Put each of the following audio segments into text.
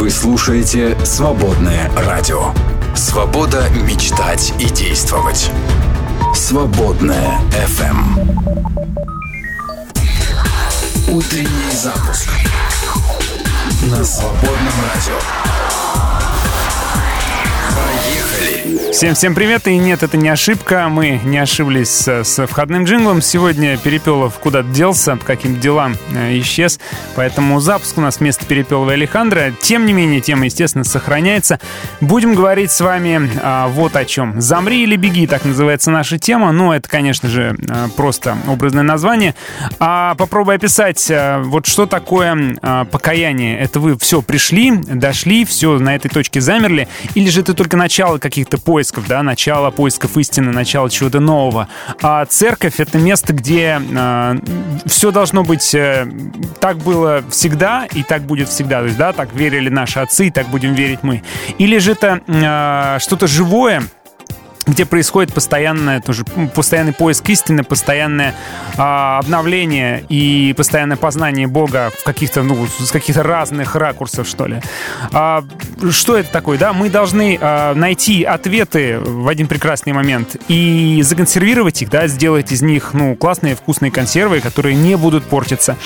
Вы слушаете «Свободное радио». Свобода мечтать и действовать. «Свободное FM. Утренний запуск на свободном радио. Всем-всем привет, и нет, это не ошибка, мы не ошиблись с, с входным джинглом. Сегодня Перепелов куда-то делся, по каким делам э, исчез, поэтому запуск у нас вместо Перепелова и Алехандра. Тем не менее, тема, естественно, сохраняется. Будем говорить с вами а, вот о чем. «Замри или беги» — так называется наша тема. Ну, это, конечно же, а, просто образное название. А попробуй описать, а, вот что такое а, покаяние. Это вы все пришли, дошли, все на этой точке замерли, или же это только начало каких-то поисков, да, начало поисков истины, начало чего-то нового. А церковь — это место, где э, все должно быть... Э, так было всегда, и так будет всегда. То есть, да, так верили наши отцы, и так будем верить мы. Или же это э, что-то живое, где происходит постоянное, тоже, постоянный поиск истины, постоянное а, обновление и постоянное познание Бога в каких-то, ну, с каких-то разных ракурсов, что ли. А, что это такое, да? Мы должны а, найти ответы в один прекрасный момент и законсервировать их, да, сделать из них, ну, классные вкусные консервы, которые не будут портиться.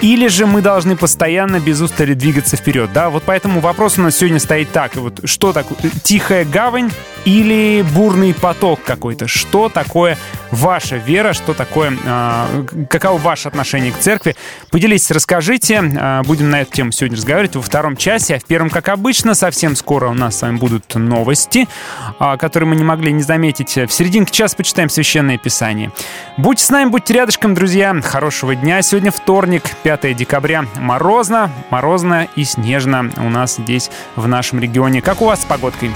Или же мы должны постоянно без устали двигаться вперед, да? Вот поэтому вопрос у нас сегодня стоит так. Вот что такое? Тихая гавань или бурный поток какой-то? Что такое ваша вера? Что такое... Э, каково ваше отношение к церкви? Поделитесь, расскажите. Э, будем на эту тему сегодня разговаривать во втором часе. А в первом, как обычно, совсем скоро у нас с вами будут новости, э, которые мы не могли не заметить. В серединке часа почитаем Священное Писание. Будьте с нами, будьте рядышком, друзья. Хорошего дня. Сегодня вторник, 5 декабря. Морозно, морозно и снежно у нас здесь, в нашем регионе. Как у вас с погодкой?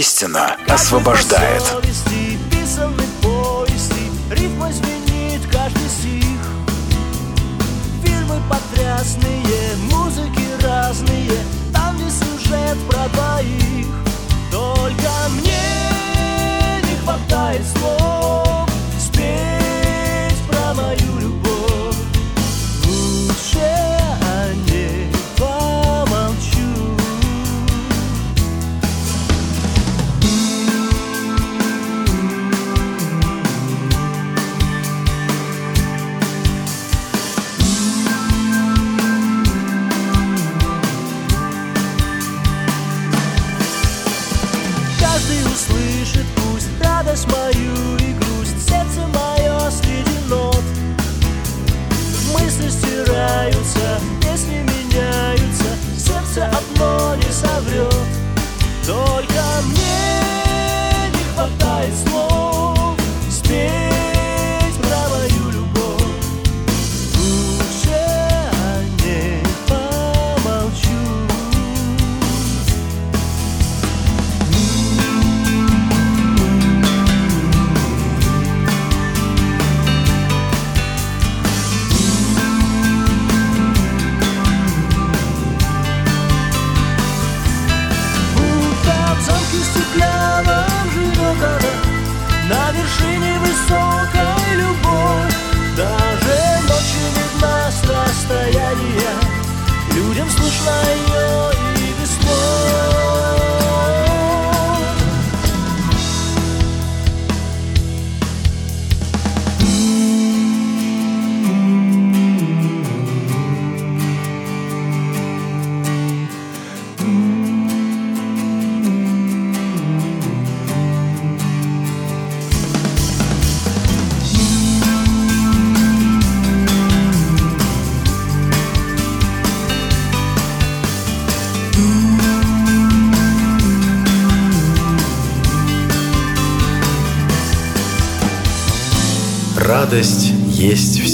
Истина освобождает.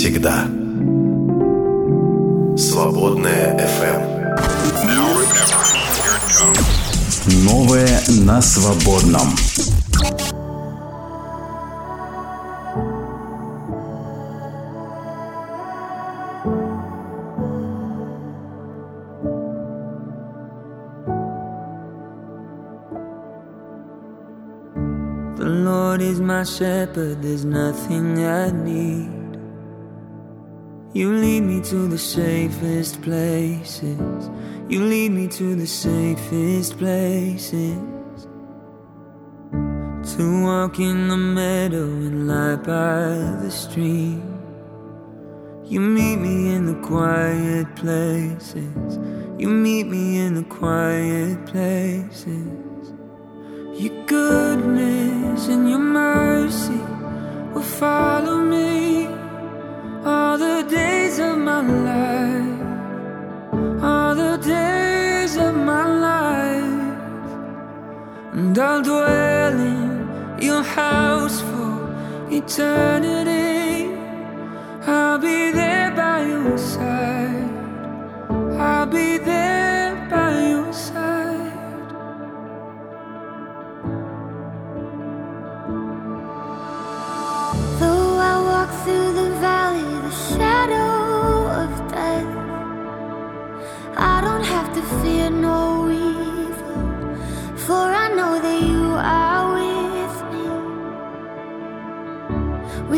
Всегда. Свободная FM. Новое на свободном. The Lord is my shepherd, there's nothing I need. To the safest places. You lead me to the safest places. To walk in the meadow and lie by the stream. You meet me in the quiet places. You meet me in the quiet places. Your goodness and your mercy will follow me all the days of my life, all the days of my life, and I'll dwell in your house for eternity. I'll be there by your side.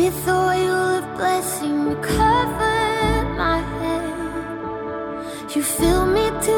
With oil of blessing, you cover my head. You fill me to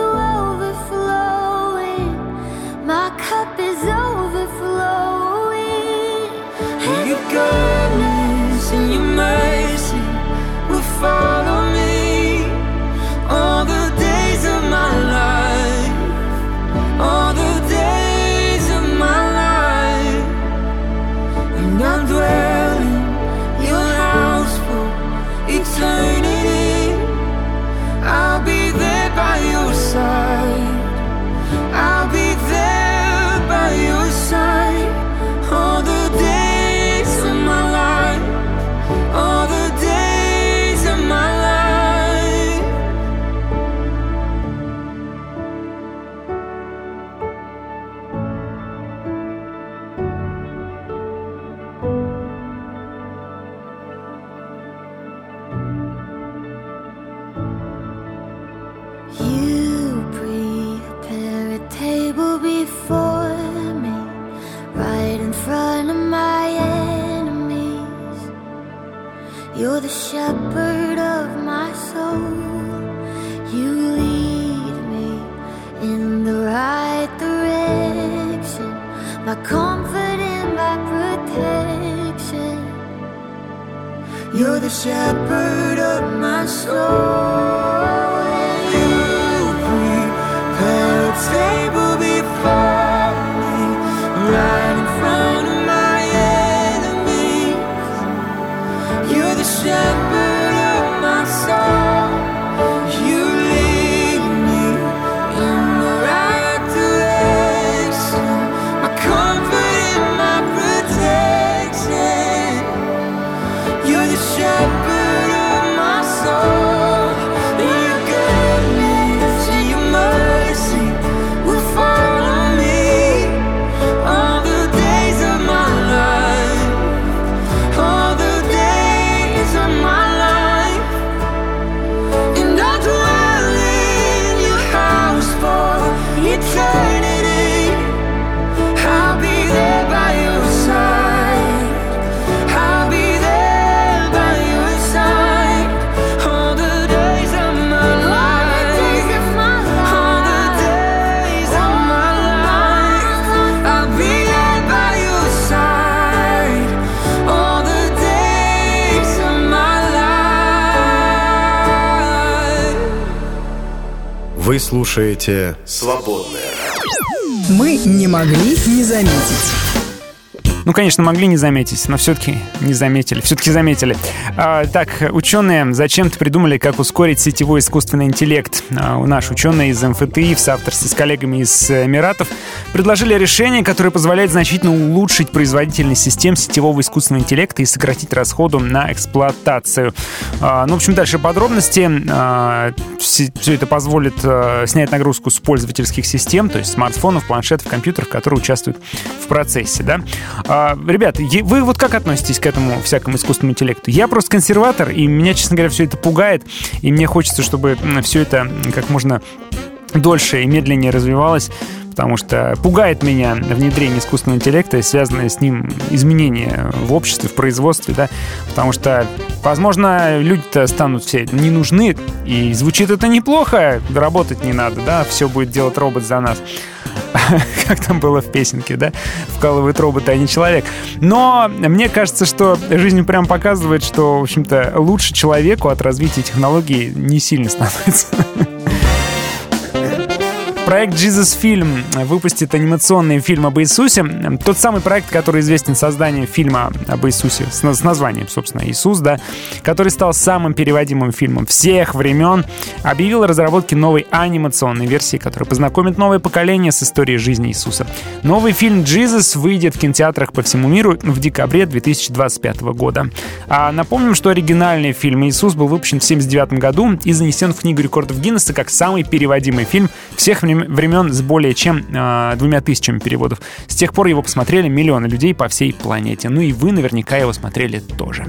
слушаете «Свободное Мы не могли не заметить. Ну, конечно, могли не заметить, но все-таки не заметили. Все-таки заметили. А, так, ученые зачем-то придумали, как ускорить сетевой искусственный интеллект. А, у наши ученые из МФТИ в соавторстве с коллегами из Эмиратов предложили решение, которое позволяет значительно улучшить производительность систем сетевого искусственного интеллекта и сократить расходу на эксплуатацию. А, ну, в общем, дальше подробности. А, все, это позволит а, снять нагрузку с пользовательских систем, то есть смартфонов, планшетов, компьютеров, которые участвуют в процессе, да. Ребят, вы вот как относитесь к этому всякому искусственному интеллекту? Я просто консерватор, и меня, честно говоря, все это пугает, и мне хочется, чтобы все это как можно дольше и медленнее развивалось, потому что пугает меня внедрение искусственного интеллекта и связанное с ним изменения в обществе, в производстве, да, потому что, возможно, люди-то станут все не нужны, и звучит это неплохо, работать не надо, да, все будет делать робот за нас. Как там было в песенке, да? Вкалывает робот, а не человек. Но мне кажется, что жизнь прям показывает, что, в общем-то, лучше человеку от развития технологий не сильно становится. Проект Jesus Film выпустит анимационный фильм об Иисусе. Тот самый проект, который известен созданием фильма об Иисусе с, с названием, собственно, «Иисус», да, который стал самым переводимым фильмом всех времен, объявил о разработке новой анимационной версии, которая познакомит новое поколение с историей жизни Иисуса. Новый фильм «Jesus» выйдет в кинотеатрах по всему миру в декабре 2025 года. А напомним, что оригинальный фильм «Иисус» был выпущен в 1979 году и занесен в Книгу рекордов Гиннесса как самый переводимый фильм всех времен времен с более чем э, двумя тысячами переводов. С тех пор его посмотрели миллионы людей по всей планете. Ну и вы наверняка его смотрели тоже.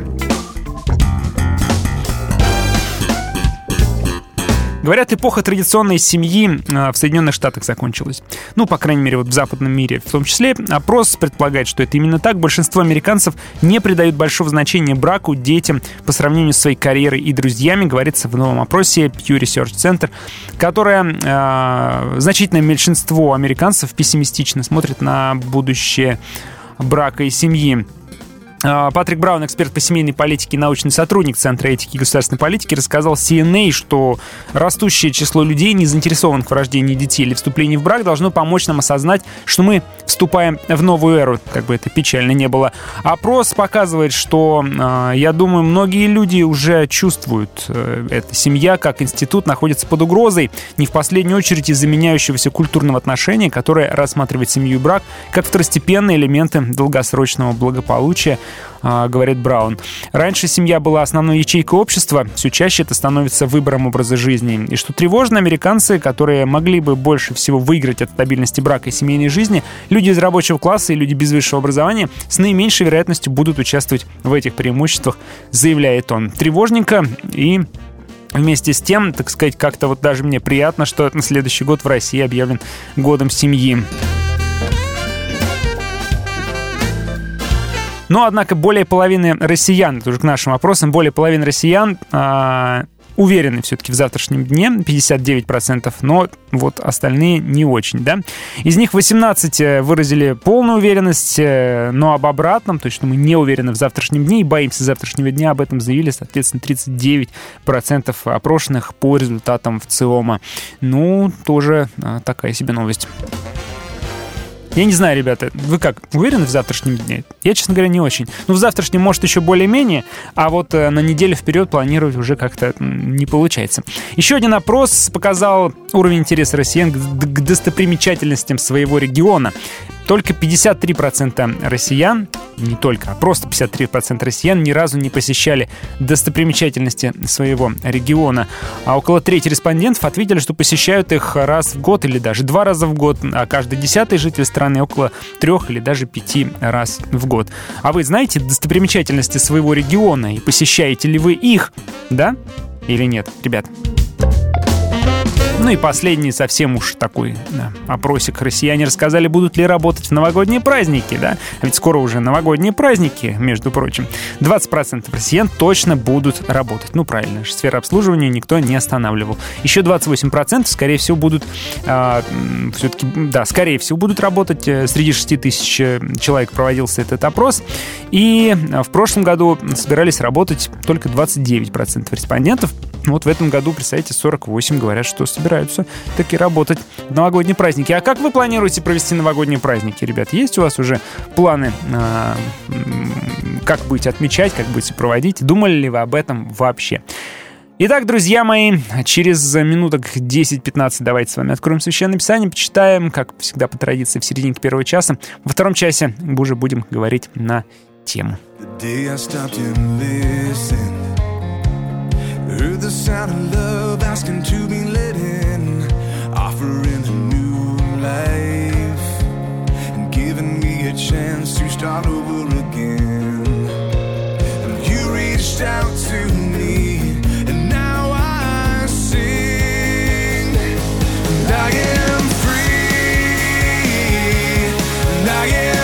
Говорят, эпоха традиционной семьи э, в Соединенных Штатах закончилась. Ну, по крайней мере, вот в западном мире в том числе. Опрос предполагает, что это именно так. Большинство американцев не придают большого значения браку, детям по сравнению с своей карьерой и друзьями, говорится в новом опросе Pew Research Center, которое э, значительное меньшинство американцев пессимистично смотрит на будущее брака и семьи. Патрик Браун, эксперт по семейной политике и научный сотрудник Центра этики и государственной политики, рассказал CNA, что растущее число людей, не заинтересованных в рождении детей или вступлении в брак, должно помочь нам осознать, что мы вступаем в новую эру, как бы это печально не было. Опрос показывает, что, я думаю, многие люди уже чувствуют, э, эта семья как институт находится под угрозой, не в последнюю очередь из-за меняющегося культурного отношения, которое рассматривает семью и брак как второстепенные элементы долгосрочного благополучия, говорит Браун. Раньше семья была основной ячейкой общества, все чаще это становится выбором образа жизни. И что тревожно, американцы, которые могли бы больше всего выиграть от стабильности брака и семейной жизни, люди из рабочего класса и люди без высшего образования с наименьшей вероятностью будут участвовать в этих преимуществах, заявляет он. Тревожненько и Вместе с тем, так сказать, как-то вот даже мне приятно, что на следующий год в России объявлен годом семьи. Но, однако, более половины россиян, это уже к нашим вопросам, более половины россиян а, уверены все-таки в завтрашнем дне, 59%, но вот остальные не очень, да. Из них 18 э, выразили полную уверенность, э, но об обратном, то есть что мы не уверены в завтрашнем дне и боимся завтрашнего дня, об этом заявили, соответственно, 39% опрошенных по результатам в ЦИОМа. Ну, тоже а, такая себе новость. Я не знаю, ребята, вы как, уверены в завтрашнем дне? Я, честно говоря, не очень. Ну, в завтрашнем, может, еще более-менее, а вот э, на неделю вперед планировать уже как-то не получается. Еще один опрос показал уровень интереса россиян к, к достопримечательностям своего региона. Только 53% россиян, не только, а просто 53% россиян ни разу не посещали достопримечательности своего региона. А около трети респондентов ответили, что посещают их раз в год или даже два раза в год, а каждый десятый житель страны около трех или даже пяти раз в год. А вы знаете достопримечательности своего региона и посещаете ли вы их? Да или нет, ребят? Ну и последний совсем уж такой да, опросик. Россияне рассказали, будут ли работать в новогодние праздники, да? Ведь скоро уже новогодние праздники, между прочим. 20% россиян точно будут работать. Ну, правильно, сфера обслуживания никто не останавливал. Еще 28% скорее всего будут э, а, все-таки, да, скорее всего будут работать. Э, среди 6 тысяч э, человек проводился этот опрос. И в прошлом году собирались работать только 29% респондентов. Вот в этом году, представьте, 48 говорят, что собираются таки работать в новогодние праздники. А как вы планируете провести новогодние праздники, ребят? Есть у вас уже планы, а, как будете отмечать, как будете проводить? Думали ли вы об этом вообще? Итак, друзья мои, через минуток 10-15 давайте с вами откроем Священное Писание, почитаем, как всегда по традиции, в середине первого часа. Во втором часе мы уже будем говорить на тему. Heard the sound of love asking to be let in, offering a new life, and giving me a chance to start over again. And you reached out to me, and now I sing. And I am free, and I am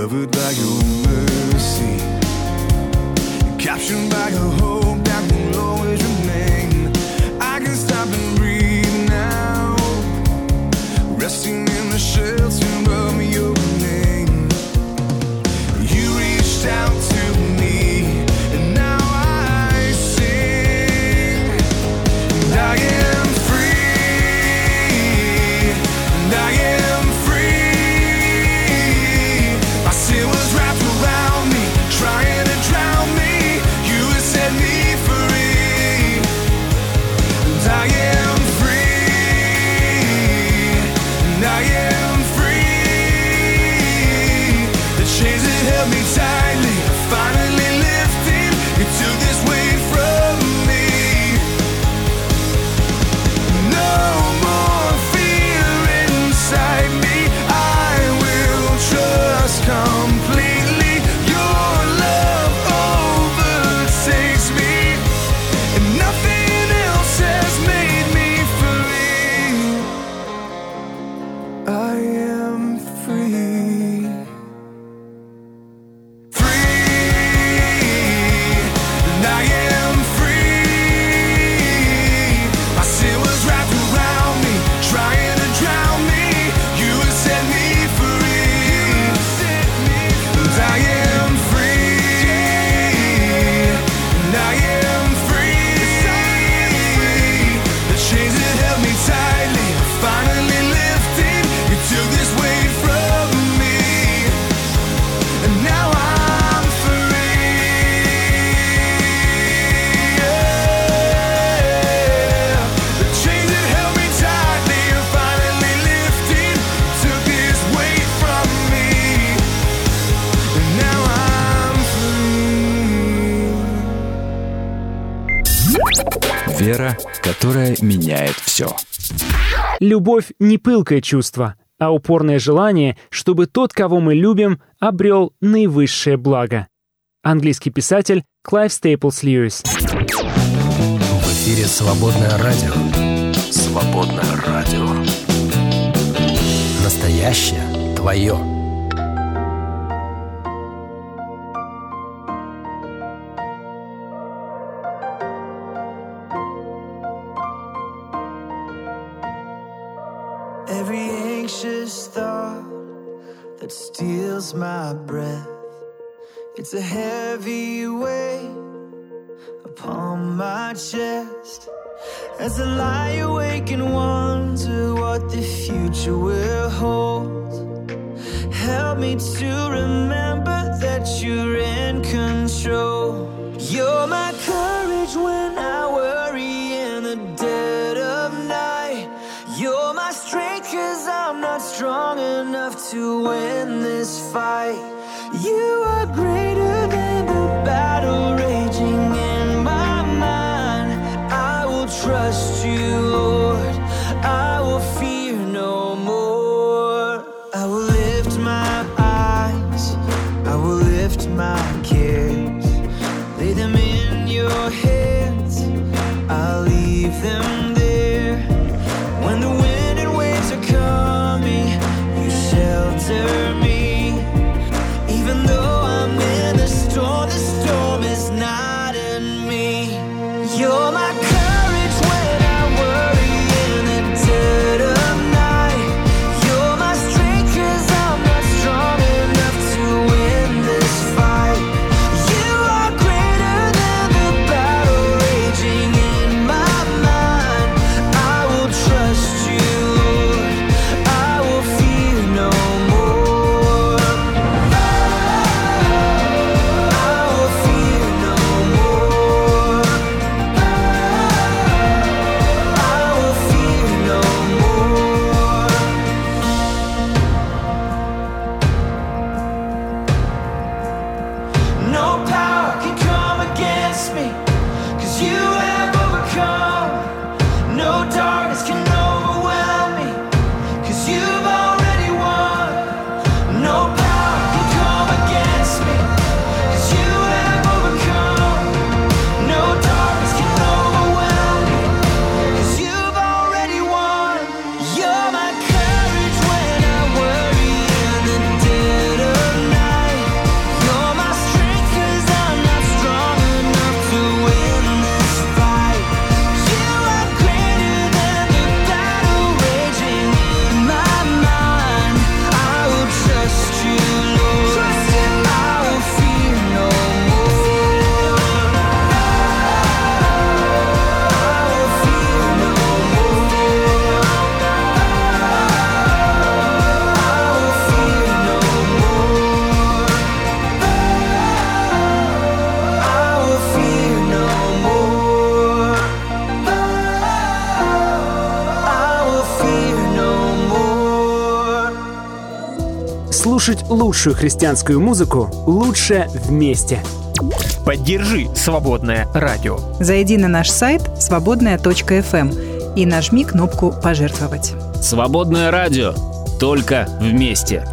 Covered by your mercy. Captured by a hope Любовь не пылкое чувство, а упорное желание, чтобы тот, кого мы любим, обрел наивысшее благо. Английский писатель Клайв Стейплс Льюис. В эфире «Свободное радио». Свободное радио. Настоящее твое. That steals my breath. It's a heavy weight upon my chest. As I lie awake and wonder what the future will hold. Help me to remember that you're in control. You're my courage when I worry not strong enough to win this fight. You are greater than the battle raging in my mind. I will trust you, Lord. I Слушать лучшую христианскую музыку лучше вместе. Поддержи «Свободное радио». Зайди на наш сайт свободная.фм и нажми кнопку «Пожертвовать». Свободное радио. Только вместе.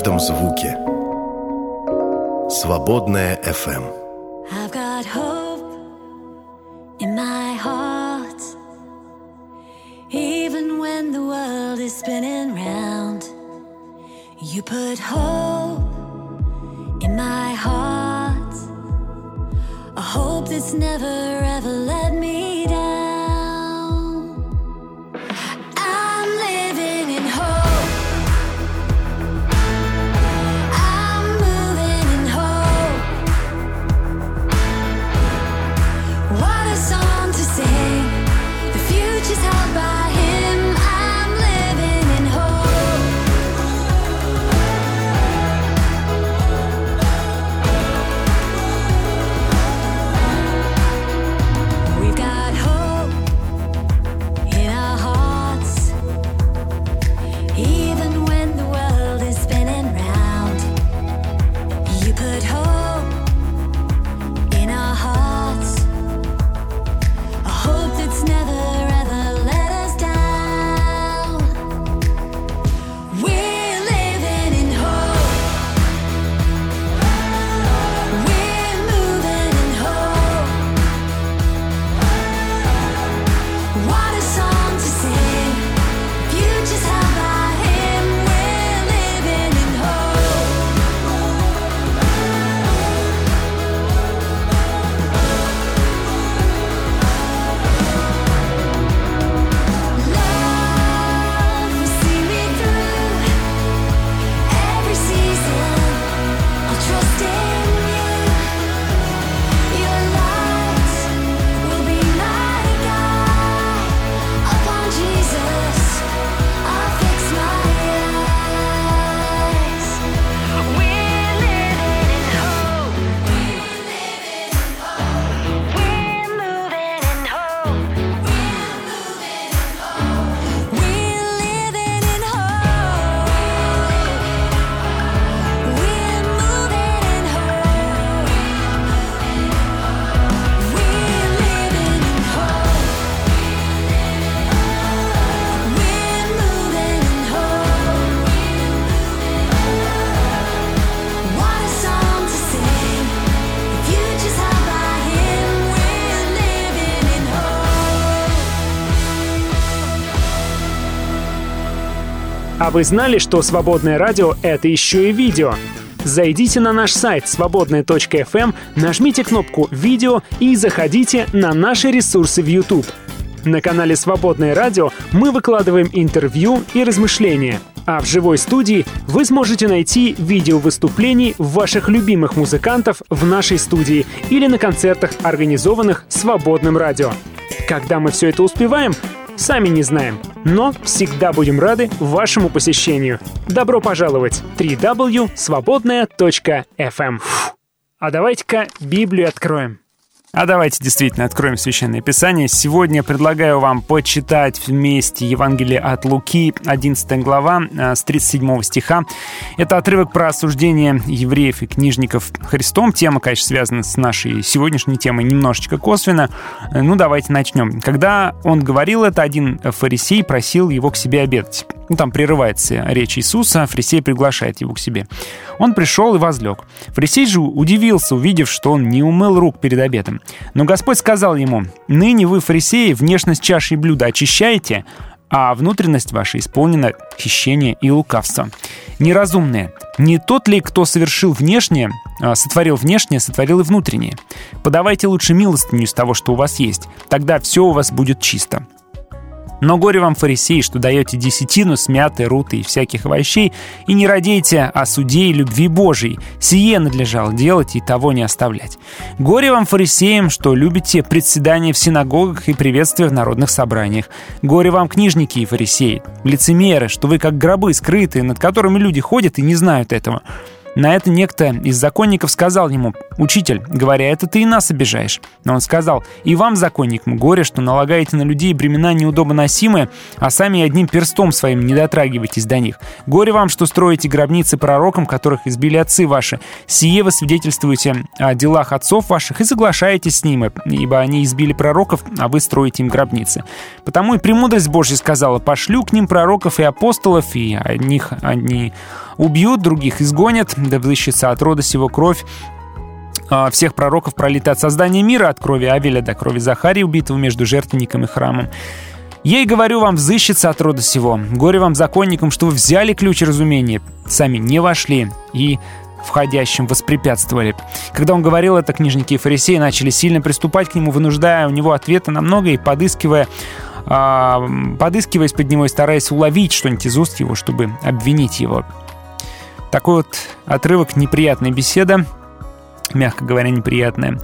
Каждом звуке. Свободная FM. Вы знали, что свободное радио — это еще и видео? Зайдите на наш сайт свободная.фм, нажмите кнопку «Видео» и заходите на наши ресурсы в YouTube. На канале «Свободное радио» мы выкладываем интервью и размышления. А в живой студии вы сможете найти видео выступлений ваших любимых музыкантов в нашей студии или на концертах, организованных «Свободным радио». Когда мы все это успеваем, сами не знаем, но всегда будем рады вашему посещению. Добро пожаловать! www.свободная.fm А давайте-ка Библию откроем. А давайте действительно откроем Священное Писание. Сегодня предлагаю вам почитать вместе Евангелие от Луки, 11 глава, э, с 37 стиха. Это отрывок про осуждение евреев и книжников Христом. Тема, конечно, связана с нашей сегодняшней темой немножечко косвенно. Э, ну, давайте начнем. Когда он говорил это, один фарисей просил его к себе обедать. Ну, там прерывается речь Иисуса, фарисей приглашает его к себе. Он пришел и возлег. Фарисей же удивился, увидев, что он не умыл рук перед обедом. Но Господь сказал ему, «Ныне вы, фарисеи, внешность чаши и блюда очищаете, а внутренность ваша исполнена хищения и лукавства. Неразумные, не тот ли, кто совершил внешнее, а, сотворил внешнее, сотворил и внутреннее? Подавайте лучше милостыню из того, что у вас есть, тогда все у вас будет чисто. Но горе вам, фарисеи, что даете десятину с мяты, руты и всяких овощей, и не радеете о суде и любви Божией. Сие надлежало делать и того не оставлять. Горе вам, фарисеям, что любите председание в синагогах и приветствия в народных собраниях. Горе вам, книжники и фарисеи, лицемеры, что вы как гробы скрытые, над которыми люди ходят и не знают этого. На это некто из законников сказал ему, «Учитель, говоря это, ты и нас обижаешь». Но он сказал, «И вам, законникам, горе, что налагаете на людей бремена неудобоносимые, а сами одним перстом своим не дотрагиваетесь до них. Горе вам, что строите гробницы пророкам, которых избили отцы ваши. Сие вы свидетельствуете о делах отцов ваших и соглашаетесь с ними, ибо они избили пророков, а вы строите им гробницы. Потому и премудрость Божья сказала, пошлю к ним пророков и апостолов, и одних они убьют, других изгонят, да взыщется от рода сего кровь а, всех пророков пролита от создания мира, от крови Авеля до крови Захария, убитого между жертвенником и храмом. Ей говорю вам, взыщется от рода сего. Горе вам, законникам, что вы взяли ключ разумения, сами не вошли и входящим воспрепятствовали. Когда он говорил это, книжники и фарисеи начали сильно приступать к нему, вынуждая у него ответы на многое и подыскивая а, подыскиваясь под него и стараясь уловить что-нибудь из уст его, чтобы обвинить его. Такой вот отрывок неприятной беседа, мягко говоря, неприятная.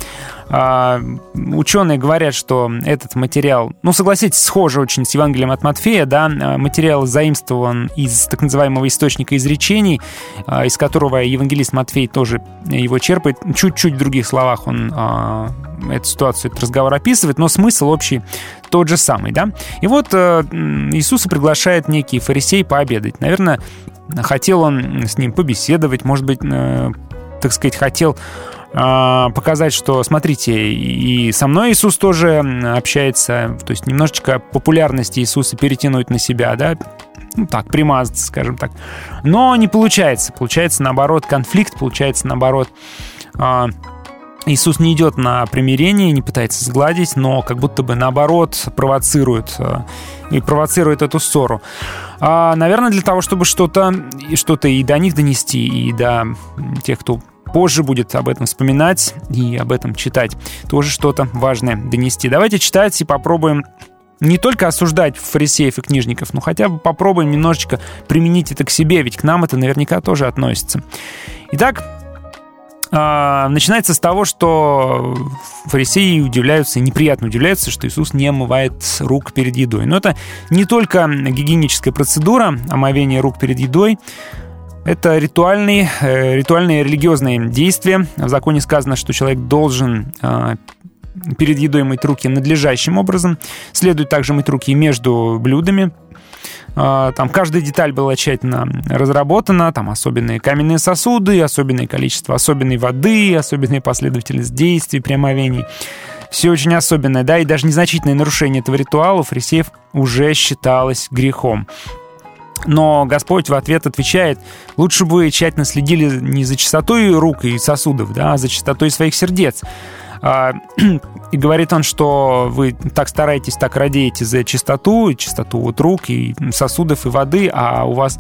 А, ученые говорят, что этот материал, ну, согласитесь, схоже очень с Евангелием от Матфея, да, материал заимствован из так называемого источника изречений, а, из которого евангелист Матфей тоже его черпает. Чуть-чуть в других словах он а, эту ситуацию, этот разговор описывает, но смысл общий тот же самый, да. И вот э, Иисуса приглашает некий фарисей пообедать. Наверное, хотел он с ним побеседовать, может быть, э, так сказать, хотел э, показать, что, смотрите, и со мной Иисус тоже общается, то есть немножечко популярности Иисуса перетянуть на себя, да, ну так, примазаться, скажем так. Но не получается. Получается, наоборот, конфликт, получается, наоборот, э, Иисус не идет на примирение, не пытается сгладить, но как будто бы наоборот провоцирует э, и провоцирует эту ссору. А, наверное, для того, чтобы что-то что и до них донести, и до тех, кто позже будет об этом вспоминать и об этом читать, тоже что-то важное донести. Давайте читать и попробуем не только осуждать фарисеев и книжников, но хотя бы попробуем немножечко применить это к себе, ведь к нам это наверняка тоже относится. Итак, начинается с того, что фарисеи удивляются, неприятно удивляются, что Иисус не омывает рук перед едой. Но это не только гигиеническая процедура омовения рук перед едой, это ритуальные, э, ритуальные религиозные действия. В законе сказано, что человек должен а, перед едой мыть руки надлежащим образом. Следует также мыть руки между блюдами, а, там каждая деталь была тщательно разработана, там особенные каменные сосуды, особенное количество особенной воды, особенная последовательность действий при омовении. Все очень особенное, да, и даже незначительное нарушение этого ритуала фарисеев уже считалось грехом. Но Господь в ответ отвечает, лучше бы вы тщательно следили не за чистотой рук и сосудов, да, а за чистотой своих сердец. А, и говорит он, что вы так стараетесь, так радеете за чистоту, чистоту вот рук и сосудов и воды, а у вас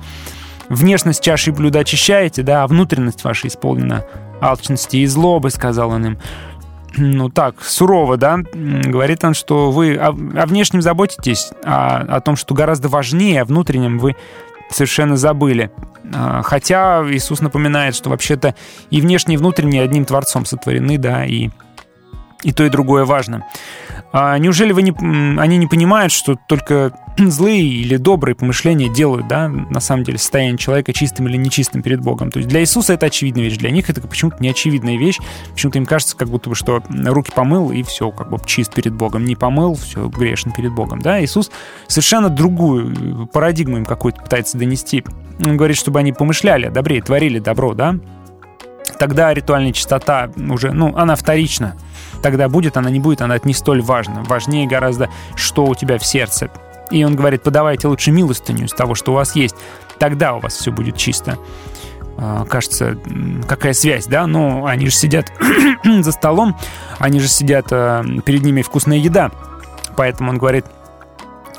внешность чаши блюда очищаете, да, а внутренность ваша исполнена алчности и злобы, сказал он им. Ну так, сурово, да, говорит он, что вы о, о внешнем заботитесь, а о том, что гораздо важнее, о внутреннем вы совершенно забыли. А, хотя Иисус напоминает, что вообще-то и внешнее, и внутреннее одним Творцом сотворены, да, и, и то, и другое важно. А неужели вы не, они не понимают, что только злые или добрые помышления делают, да, на самом деле, состояние человека чистым или нечистым перед Богом? То есть для Иисуса это очевидная вещь, для них это почему-то неочевидная вещь. Почему-то им кажется, как будто бы, что руки помыл, и все, как бы чист перед Богом. Не помыл, все, грешен перед Богом, да? Иисус совершенно другую парадигму им какую-то пытается донести. Он говорит, чтобы они помышляли о добре, творили добро, да? Тогда ритуальная чистота уже, ну, она вторична тогда будет, она не будет, она не столь важна. Важнее гораздо, что у тебя в сердце. И он говорит, подавайте лучше милостыню из того, что у вас есть. Тогда у вас все будет чисто. А, кажется, какая связь, да? Ну, они же сидят за столом, они же сидят, а, перед ними вкусная еда. Поэтому он говорит,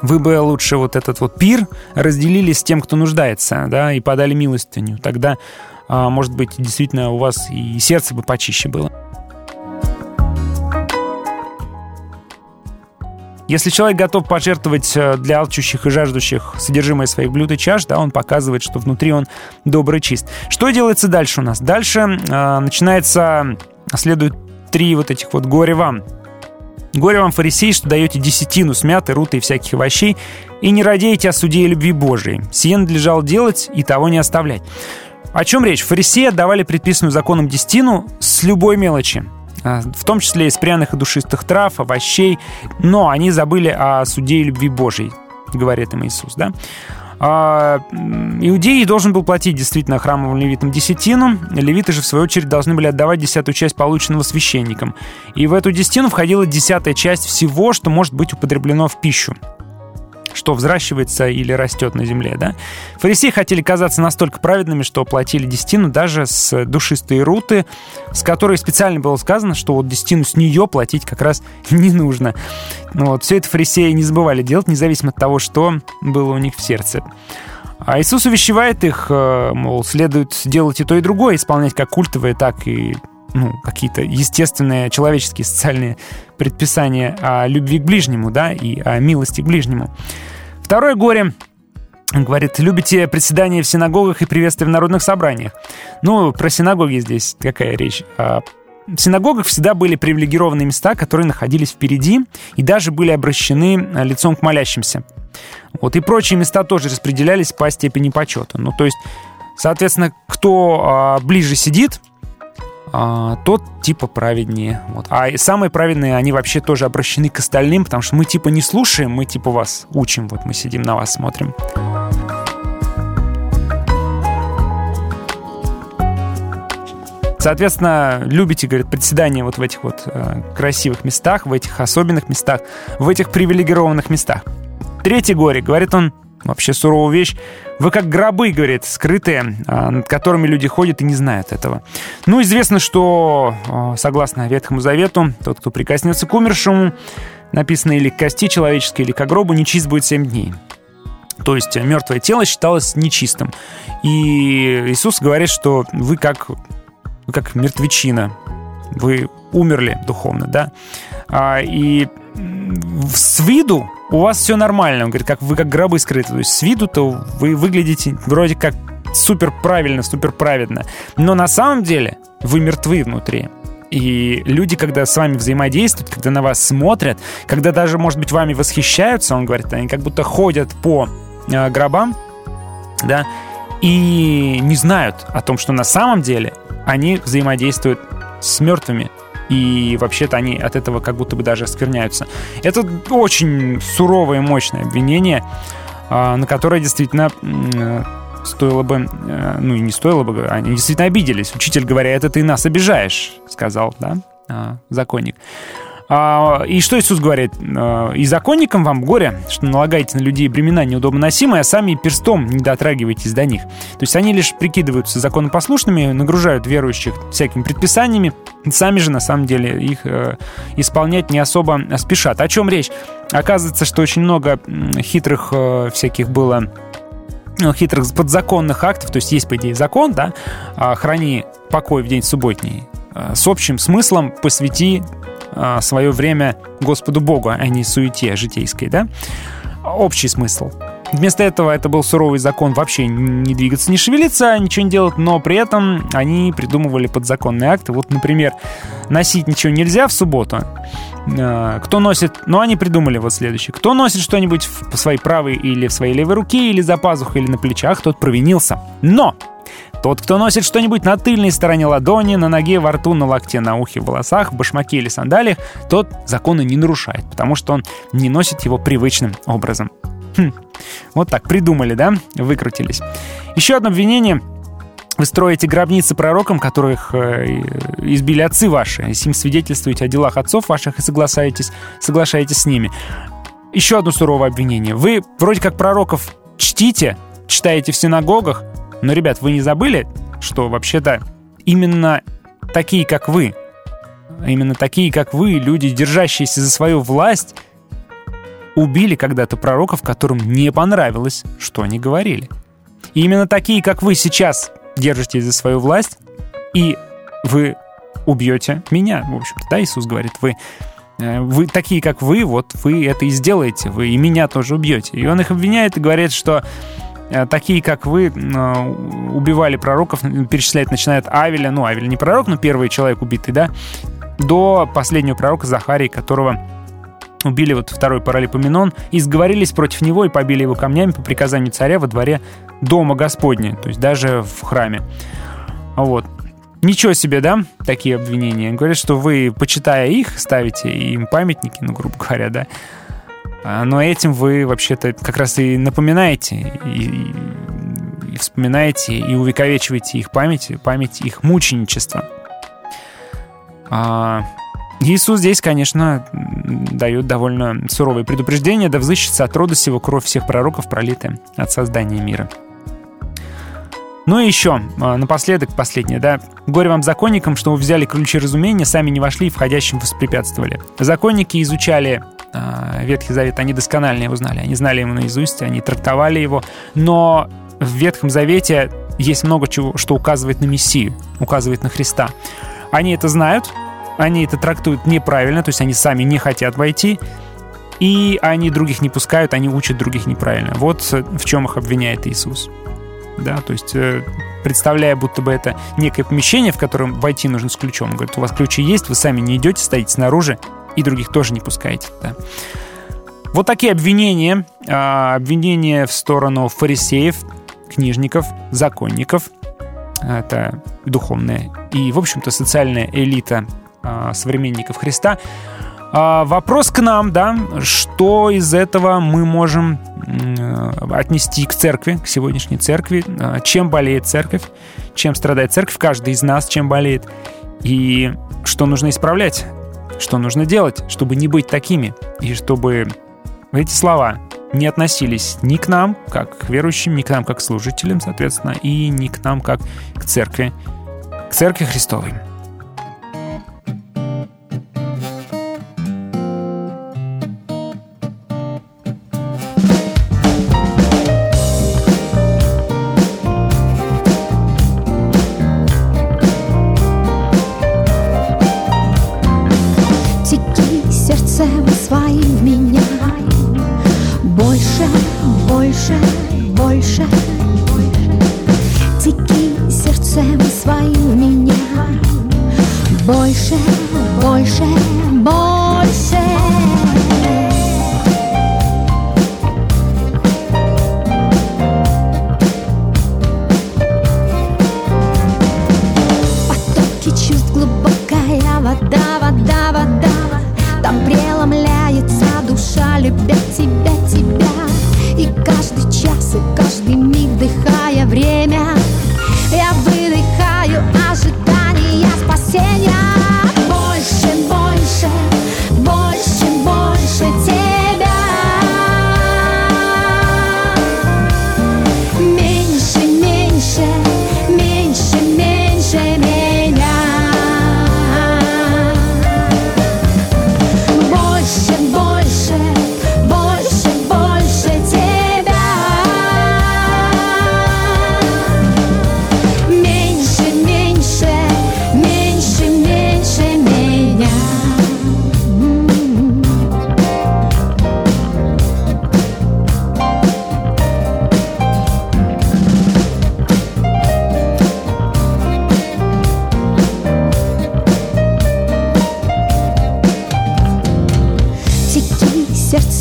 вы бы лучше вот этот вот пир разделили с тем, кто нуждается, да, и подали милостыню. Тогда, а, может быть, действительно у вас и сердце бы почище было. Если человек готов пожертвовать э, для алчущих и жаждущих содержимое своих блюд и чаш, да, он показывает, что внутри он добрый чист. Что делается дальше у нас? Дальше э, начинается, следует три вот этих вот горе вам. Горе вам, фарисеи, что даете десятину смятой, руты и всяких овощей, и не радеете о суде и любви Божией. Сие надлежало делать и того не оставлять. О чем речь? Фарисеи отдавали предписанную законом десятину с любой мелочи. А, в том числе из пряных и душистых трав, овощей, но они забыли о суде и любви Божьей, говорит им Иисус, да? А, иудеи должен был платить действительно храмовым левитам десятину. Левиты же, в свою очередь, должны были отдавать десятую часть полученного священникам. И в эту десятину входила десятая часть всего, что может быть употреблено в пищу что взращивается или растет на земле. Да? Фарисеи хотели казаться настолько праведными, что платили десятину даже с душистой руты, с которой специально было сказано, что вот десятину с нее платить как раз не нужно. Ну, вот, все это фарисеи не забывали делать, независимо от того, что было у них в сердце. А Иисус увещевает их, э, мол, следует делать и то, и другое, исполнять как культовые, так и ну, какие-то естественные человеческие социальные предписания о любви к ближнему, да, и о милости к ближнему. Второе горе Говорит, любите приседания в синагогах и приветствия в народных собраниях. Ну, про синагоги здесь какая речь? А, в синагогах всегда были привилегированные места, которые находились впереди и даже были обращены а, лицом к молящимся. Вот, и прочие места тоже распределялись по степени почета. Ну, то есть, соответственно, кто а, ближе сидит, а, тот типа праведнее. Вот. А самые праведные, они вообще тоже обращены к остальным, потому что мы типа не слушаем, мы типа вас учим, вот мы сидим на вас смотрим. Соответственно, любите, говорит, председание вот в этих вот э, красивых местах, в этих особенных местах, в этих привилегированных местах. Третье горе, говорит он, вообще суровую вещь. Вы как гробы, говорит, скрытые, а, над которыми люди ходят и не знают этого. Ну, известно, что, а, согласно Ветхому Завету, тот, кто прикоснется к умершему, написано или к кости человеческой, или к гробу, нечист будет семь дней. То есть мертвое тело считалось нечистым. И Иисус говорит, что вы как, вы как мертвечина, вы умерли духовно, да. А, и с виду у вас все нормально. Он говорит, как вы как гробы скрыты. То есть с виду-то вы выглядите вроде как супер правильно, супер праведно. Но на самом деле вы мертвы внутри. И люди, когда с вами взаимодействуют, когда на вас смотрят, когда даже, может быть, вами восхищаются, он говорит, они как будто ходят по э, гробам, да, и не знают о том, что на самом деле они взаимодействуют с мертвыми и вообще-то они от этого как будто бы даже оскверняются. Это очень суровое и мощное обвинение, а, на которое действительно э, стоило бы, э, ну и не стоило бы, они действительно обиделись. Учитель, говоря, это ты нас обижаешь, сказал, да, а, законник. А, и что Иисус говорит? А, «И законникам вам горе, что налагаете на людей бремена неудобно носимые, а сами перстом не дотрагиваетесь до них». То есть они лишь прикидываются законопослушными, нагружают верующих всякими предписаниями, сами же на самом деле их э, исполнять не особо спешат. О чем речь? Оказывается, что очень много хитрых э, всяких было ну, хитрых подзаконных актов, то есть есть, по идее, закон, да, храни покой в день субботний, а, с общим смыслом посвяти свое время Господу Богу, а не суете житейской, да? Общий смысл. Вместо этого это был суровый закон вообще не двигаться, не шевелиться, ничего не делать, но при этом они придумывали подзаконные акты. Вот, например, носить ничего нельзя в субботу. А, кто носит... Ну, они придумали вот следующее. Кто носит что-нибудь в своей правой или в своей левой руке, или за пазухой, или на плечах, тот провинился. Но тот, кто носит что-нибудь на тыльной стороне ладони, на ноге, во рту, на локте, на ухе, в волосах, в башмаке или сандалиях, тот законы не нарушает, потому что он не носит его привычным образом. Хм. Вот так придумали, да? Выкрутились. Еще одно обвинение вы строите гробницы пророкам, которых э, избили отцы ваши, и сим свидетельствуете о делах отцов ваших и соглашаетесь, соглашаетесь с ними. Еще одно суровое обвинение. Вы вроде как пророков чтите, читаете в синагогах, но, ребят, вы не забыли, что вообще-то именно такие, как вы, именно такие, как вы, люди, держащиеся за свою власть, убили когда-то пророков, которым не понравилось, что они говорили. И именно такие, как вы сейчас держитесь за свою власть, и вы убьете меня, в общем-то, да, Иисус говорит, вы э, вы такие, как вы, вот вы это и сделаете, вы и меня тоже убьете. И он их обвиняет и говорит, что такие, как вы, э, убивали пророков, перечислять начинает Авеля, ну, Авель не пророк, но первый человек убитый, да, до последнего пророка Захарии, которого убили вот второй паралипоменон, и сговорились против него и побили его камнями по приказанию царя во дворе дома Господня, то есть даже в храме. Вот. Ничего себе, да, такие обвинения. Говорят, что вы, почитая их, ставите им памятники, ну, грубо говоря, да, но этим вы вообще-то как раз и напоминаете, и, и вспоминаете, и увековечиваете их память, память их мученичества. А, Иисус здесь, конечно, дает довольно суровые предупреждения, да взыщется от рода сего кровь всех пророков, пролитая от создания мира. Ну и еще, а, напоследок, последнее, да. Горе вам законникам, что вы взяли ключи разумения, сами не вошли и входящим воспрепятствовали. Законники изучали а, Ветхий Завет, они досконально его знали. Они знали его наизусть, они трактовали его. Но в Ветхом Завете есть много чего, что указывает на Мессию, указывает на Христа. Они это знают, они это трактуют неправильно, то есть они сами не хотят войти, и они других не пускают, они учат других неправильно. Вот в чем их обвиняет Иисус. Да, то есть э, представляя, будто бы это некое помещение, в котором войти нужно с ключом. Он говорит, у вас ключи есть, вы сами не идете, стоите снаружи, и других тоже не пускаете. Да. Вот такие обвинения. А, обвинения в сторону фарисеев, книжников, законников. Это духовная и, в общем-то, социальная элита а, современников Христа. А, вопрос к нам, да, что из этого мы можем отнести к церкви, к сегодняшней церкви, чем болеет церковь, чем страдает церковь, каждый из нас чем болеет, и что нужно исправлять что нужно делать, чтобы не быть такими, и чтобы эти слова не относились ни к нам, как к верующим, ни к нам, как к служителям, соответственно, и ни к нам, как к церкви, к церкви Христовой.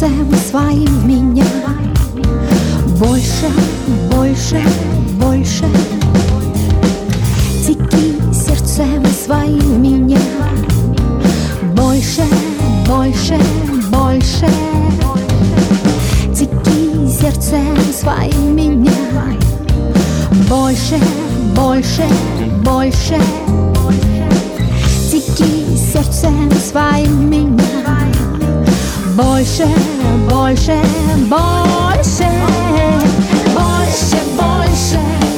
сердцем своим меня Больше, больше, больше. Теки сердцем своим меня Больше, больше, больше. Теки сердцем своим меня Больше, больше, больше. Теки сердцем своим меня Больше, больше, больше, больше, больше.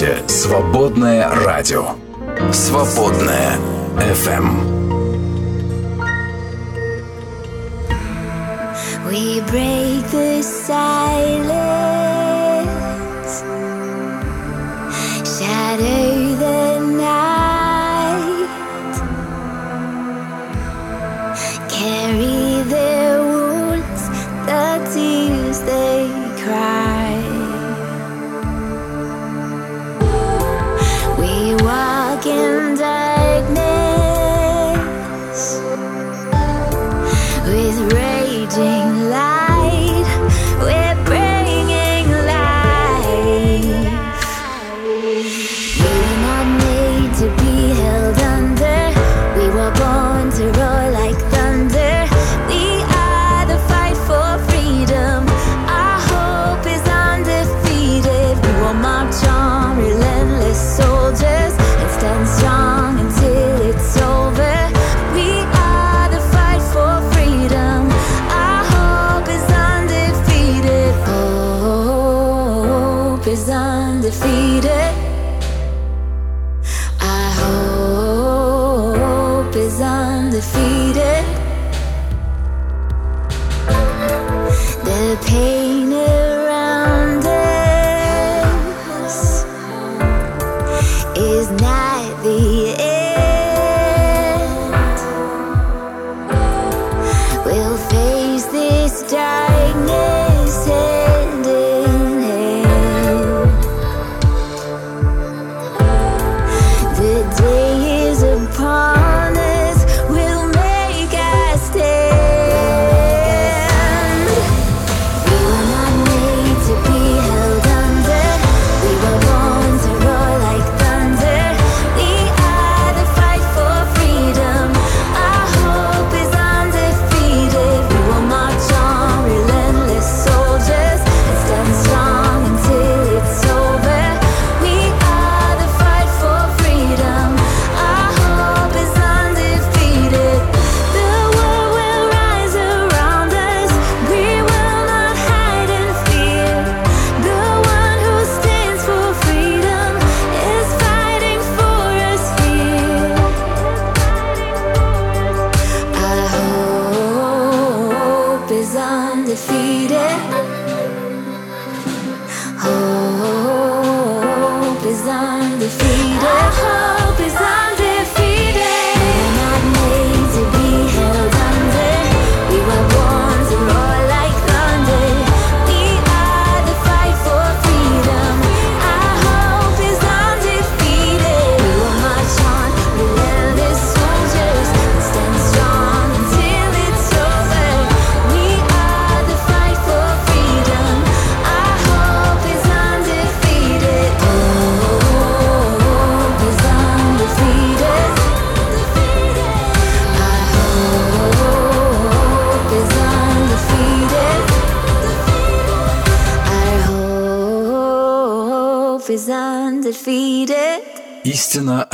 слушайте «Свободное радио». «Свободное FM. Эм». We break the silence. undefeated.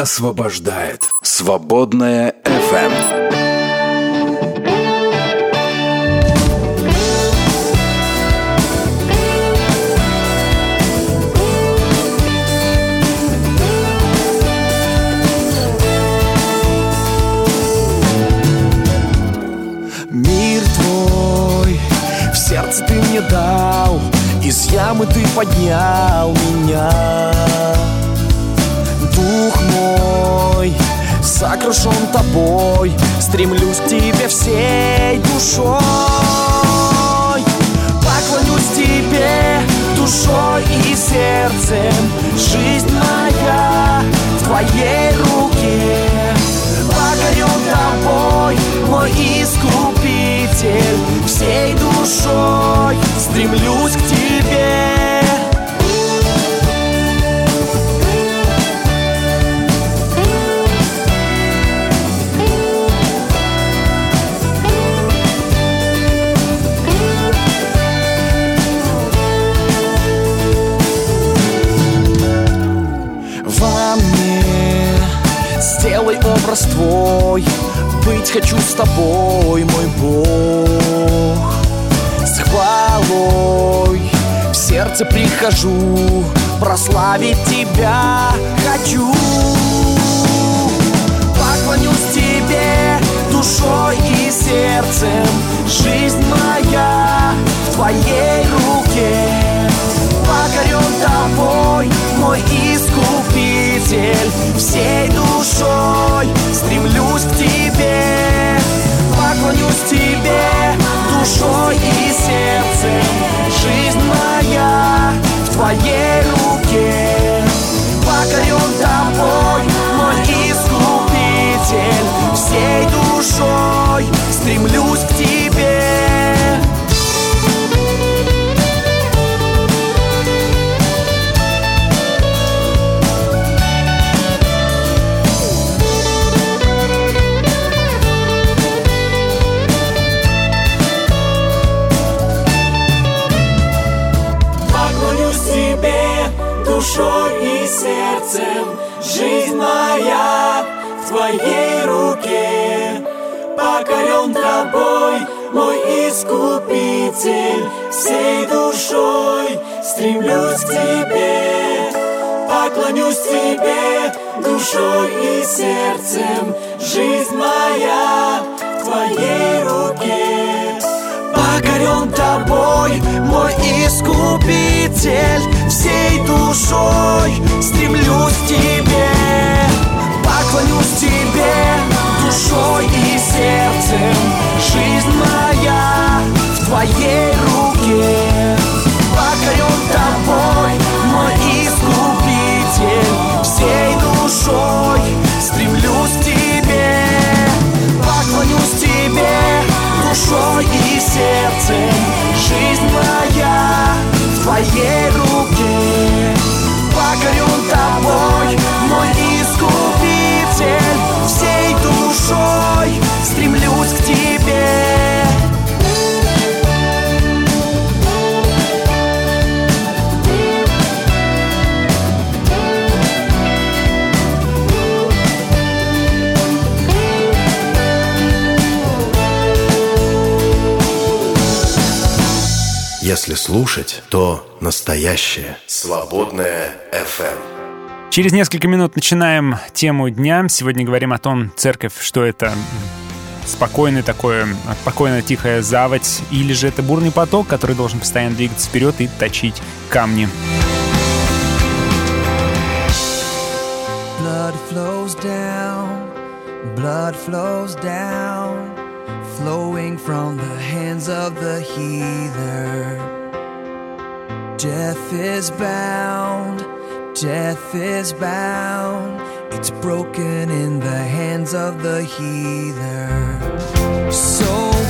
Освобождает. Твой. Быть хочу с тобой, мой Бог. С хвалой в сердце прихожу. Прославить тебя хочу. Поклонюсь тебе душой и сердцем. Жизнь моя в твоей руке. Покорен тобой, мой искупитель Всей душой. Стремлюсь к тебе Поклонюсь тебе душой и сердцем. Жизнь моя в твоей руке. Покорен тобой, мой искупитель. Всей душой стремлюсь к тебе душой и сердцем. Жизнь моя в твоей руке. Покорен тобой, мой искупитель. Всей душой стремлюсь к тебе. Поклонюсь тебе душой и сердцем. Жизнь моя в твоей Покорен тобой, мой искупитель Всей душой стремлюсь к тебе Поклонюсь тебе душой и сердцем. Жизнь моя в твоей руке. Покорен тобой, мой искупитель Всей душой стремлюсь к сердцем Жизнь моя в твоей руке Если слушать, то настоящее. Свободная FM. Через несколько минут начинаем тему дня. Сегодня говорим о том, церковь, что это спокойный такое, спокойно тихая заводь, или же это бурный поток, который должен постоянно двигаться вперед и точить камни. Blood flows down, blood flows down, flowing from the hands of the healer. Death is bound, death is bound, it's broken in the hands of the healer. So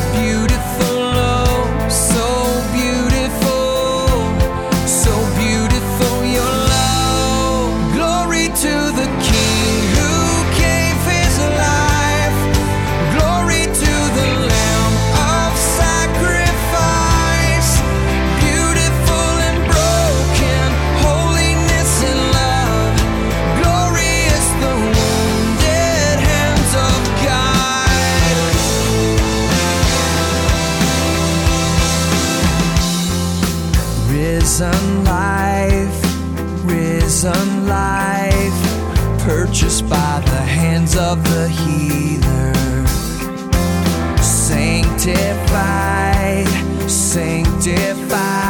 of the healer. Sanctified, sanctified.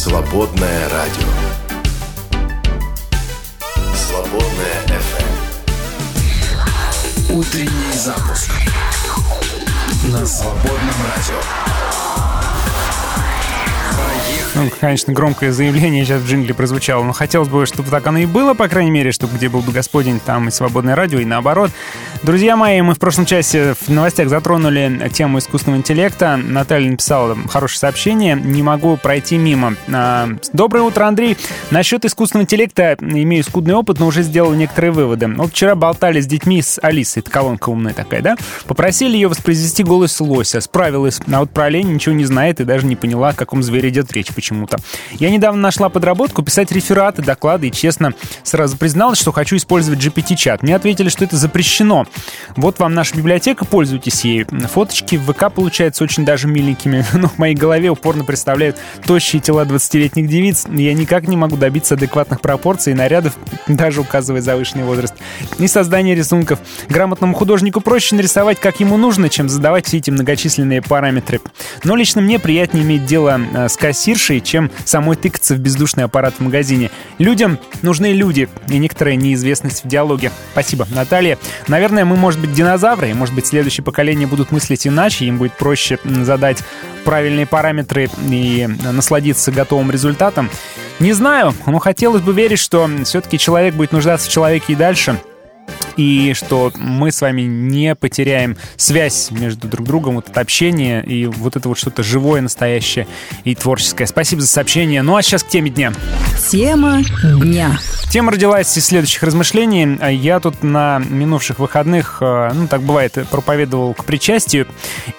Свободное радио. Свободное FM. Утренний запуск на свободном радио. Ну, конечно, громкое заявление сейчас в джингле прозвучало, но хотелось бы, чтобы так оно и было, по крайней мере, чтобы где был бы Господень, там и свободное радио, и наоборот. Друзья мои, мы в прошлом часе в новостях затронули тему искусственного интеллекта. Наталья написала хорошее сообщение, не могу пройти мимо. А, Доброе утро, Андрей. Насчет искусственного интеллекта имею скудный опыт, но уже сделал некоторые выводы. Вот вчера болтали с детьми с Алисой, это колонка умная такая, да? Попросили ее воспроизвести голос лося, справилась, а вот про олень ничего не знает и даже не поняла, о каком звере идет речь почему-то. Я недавно нашла подработку писать рефераты, доклады и честно сразу призналась, что хочу использовать GPT-чат. Мне ответили, что это запрещено. Вот вам наша библиотека, пользуйтесь ей. Фоточки в ВК получаются очень даже миленькими, но в моей голове упорно представляют тощие тела 20-летних девиц. Я никак не могу добиться адекватных пропорций и нарядов, даже указывая завышенный возраст. И создание рисунков. Грамотному художнику проще нарисовать, как ему нужно, чем задавать все эти многочисленные параметры. Но лично мне приятнее иметь дело э, с кассиршей, чем самой тыкаться в бездушный аппарат в магазине. Людям нужны люди и некоторая неизвестность в диалоге. Спасибо, Наталья. Наверное, мы, может быть, динозавры, и, может быть, следующее поколение будут мыслить иначе, им будет проще задать правильные параметры и насладиться готовым результатом. Не знаю, но хотелось бы верить, что все-таки человек будет нуждаться в человеке и дальше — и что мы с вами не потеряем связь между друг другом, вот это общение и вот это вот что-то живое, настоящее и творческое. Спасибо за сообщение. Ну а сейчас к теме дня. Тема дня. Тема родилась из следующих размышлений. Я тут на минувших выходных, э, ну так бывает, проповедовал к причастию,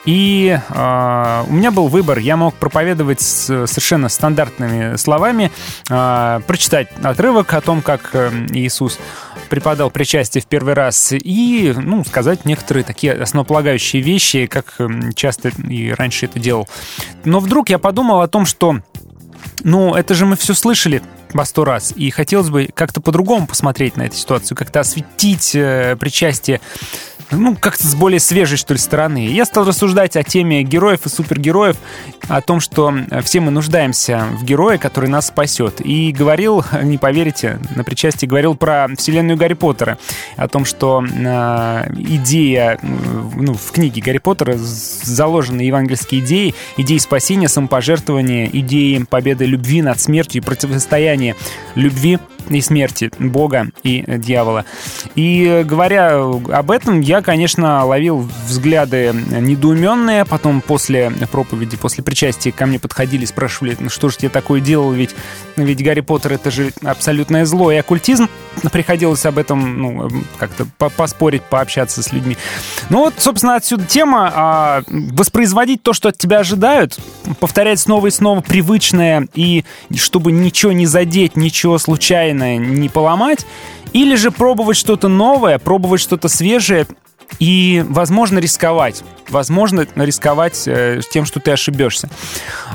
и э, у меня был выбор. Я мог проповедовать с совершенно стандартными словами, э, прочитать отрывок о том, как э, Иисус преподал причастие в первый раз, и ну, сказать некоторые такие основополагающие вещи, как часто и раньше это делал. Но вдруг я подумал о том, что ну, это же мы все слышали по сто раз. И хотелось бы как-то по-другому посмотреть на эту ситуацию, как-то осветить э, причастие ну, как-то с более свежей, что ли, стороны. Я стал рассуждать о теме героев и супергероев, о том, что все мы нуждаемся в герое, который нас спасет. И говорил, не поверите, на причастии говорил про вселенную Гарри Поттера, о том, что э, идея, ну, в книге Гарри Поттера заложены евангельские идеи, идеи спасения, самопожертвования, идеи победы любви над смертью и противостояния любви и смерти Бога и дьявола. И говоря об этом, я, конечно, ловил взгляды недоуменные. Потом после проповеди, после причастия ко мне подходили, спрашивали, ну что же я такое делал, ведь, ведь Гарри Поттер это же абсолютное зло и оккультизм. Приходилось об этом ну, как-то поспорить, пообщаться с людьми. Ну вот, собственно, отсюда тема а, воспроизводить то, что от тебя ожидают, повторять снова и снова привычное, и чтобы ничего не задеть, ничего случайно старинное не поломать, или же пробовать что-то новое, пробовать что-то свежее и, возможно, рисковать. Возможно, рисковать э, тем, что ты ошибешься.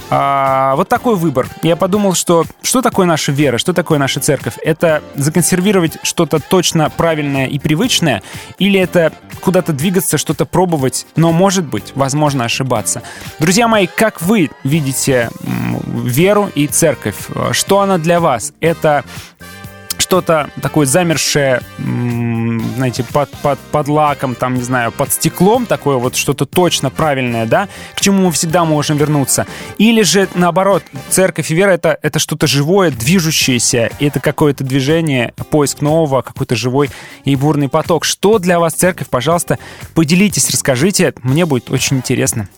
А, вот такой выбор. Я подумал, что что такое наша вера, что такое наша церковь? Это законсервировать что-то точно правильное и привычное, или это куда-то двигаться, что-то пробовать, но, может быть, возможно, ошибаться. Друзья мои, как вы видите веру и церковь? Что она для вас? Это что-то такое замершее, знаете, под, под, под лаком, там, не знаю, под стеклом, такое вот что-то точно правильное, да, к чему мы всегда можем вернуться. Или же, наоборот, церковь и вера это, — это что-то живое, движущееся, и это какое-то движение, поиск нового, какой-то живой и бурный поток. Что для вас церковь, пожалуйста, поделитесь, расскажите, мне будет очень интересно.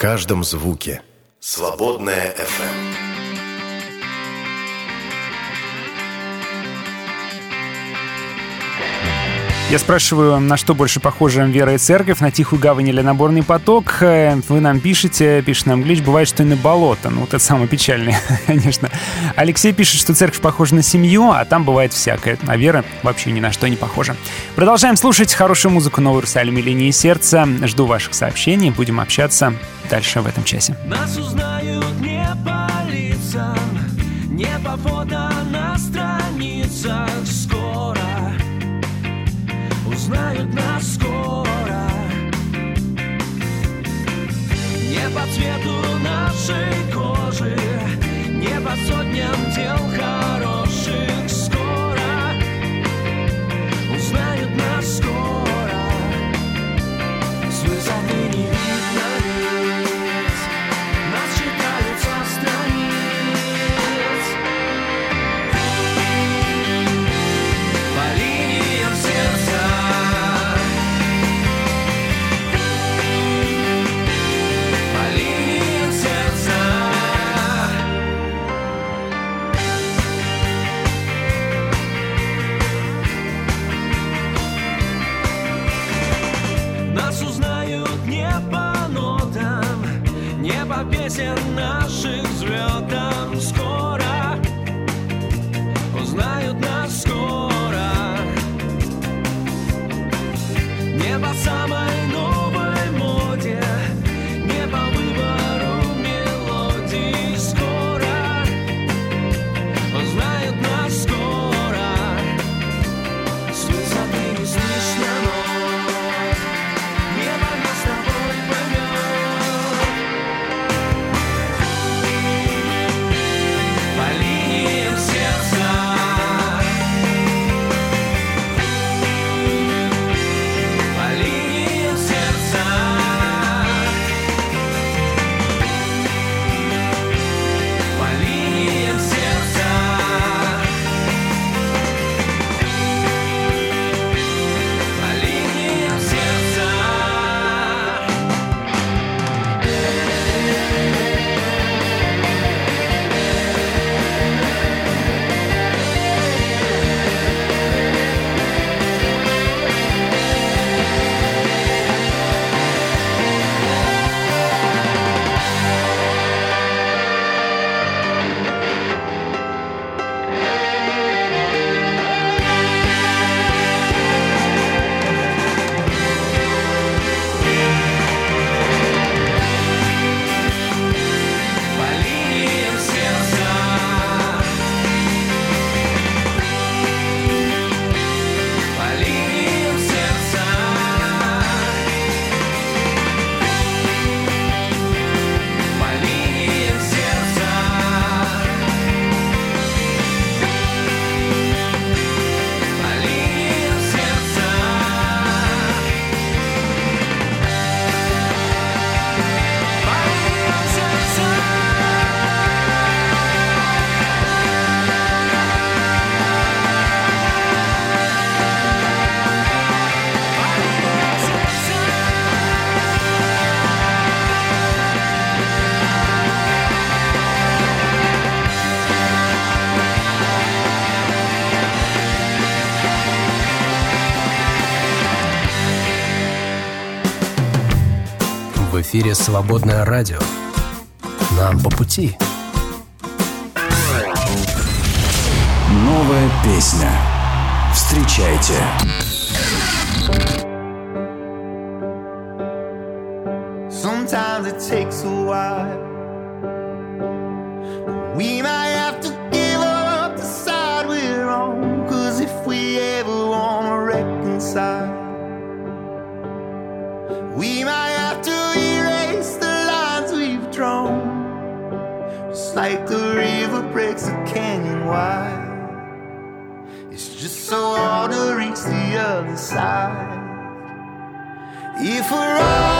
Каждом звуке, Свободная FM. Я спрашиваю, на что больше похожа вера и церковь, на тихую гавань или наборный поток. Э, вы нам пишете, пишет нам Глич, бывает, что и на болото. Ну, вот это самое печальное, конечно. Алексей пишет, что церковь похожа на семью, а там бывает всякое. А вера вообще ни на что не похожа. Продолжаем слушать хорошую музыку Новой Иерусалиме линии сердца. Жду ваших сообщений, будем общаться дальше в этом часе. Нас узнают не по лицам, не по фото на страницах узнают нас скоро. Не по цвету нашей кожи Не по сотням дел хороших эфире «Свободное радио». Нам по пути. Новая песня. Встречайте. Sometimes it takes a while. It's just so hard to reach the other side. If we're honest,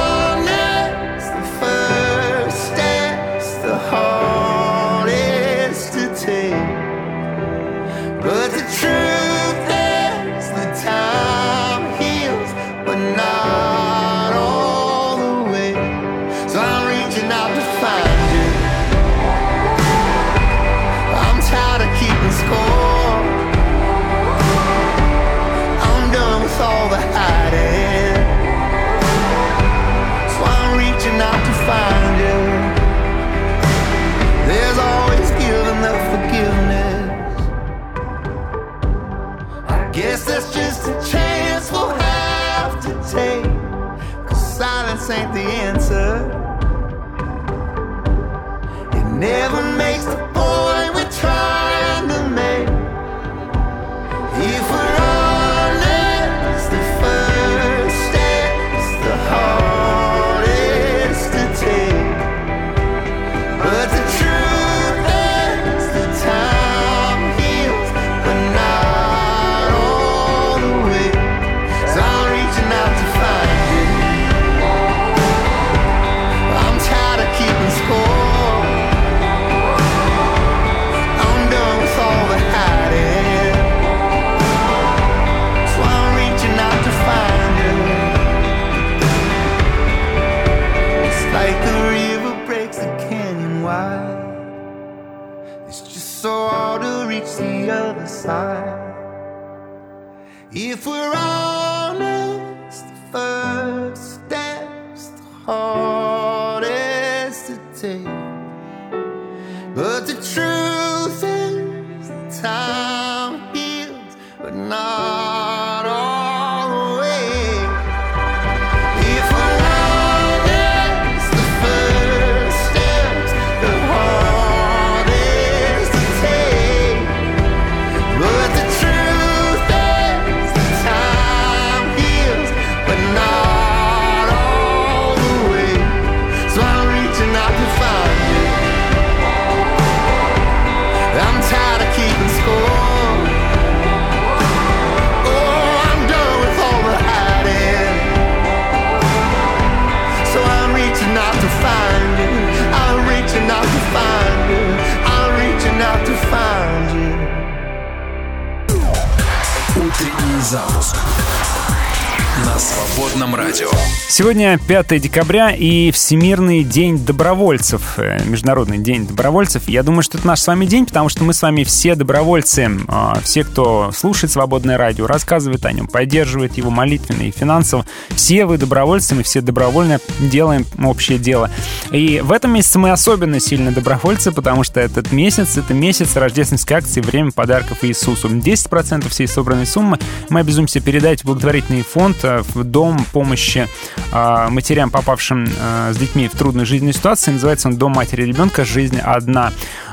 свободном радио. Сегодня 5 декабря и Всемирный день добровольцев, э, Международный день добровольцев. Я думаю, что это наш с вами день, потому что мы с вами все добровольцы, а, все, кто слушает свободное радио, рассказывает о нем, поддерживает его молитвенно и финансово. Все вы добровольцы, мы все добровольно делаем общее дело. И в этом месяце мы особенно сильно добровольцы, потому что этот месяц — это месяц рождественской акции «Время подарков Иисусу». 10% всей собранной суммы мы обязуемся передать в благотворительный фонд э, в Дом помощи а, матерям, попавшим а, с детьми в трудную жизненную ситуацию. Называется он «Дом матери и ребенка. Жизнь одна».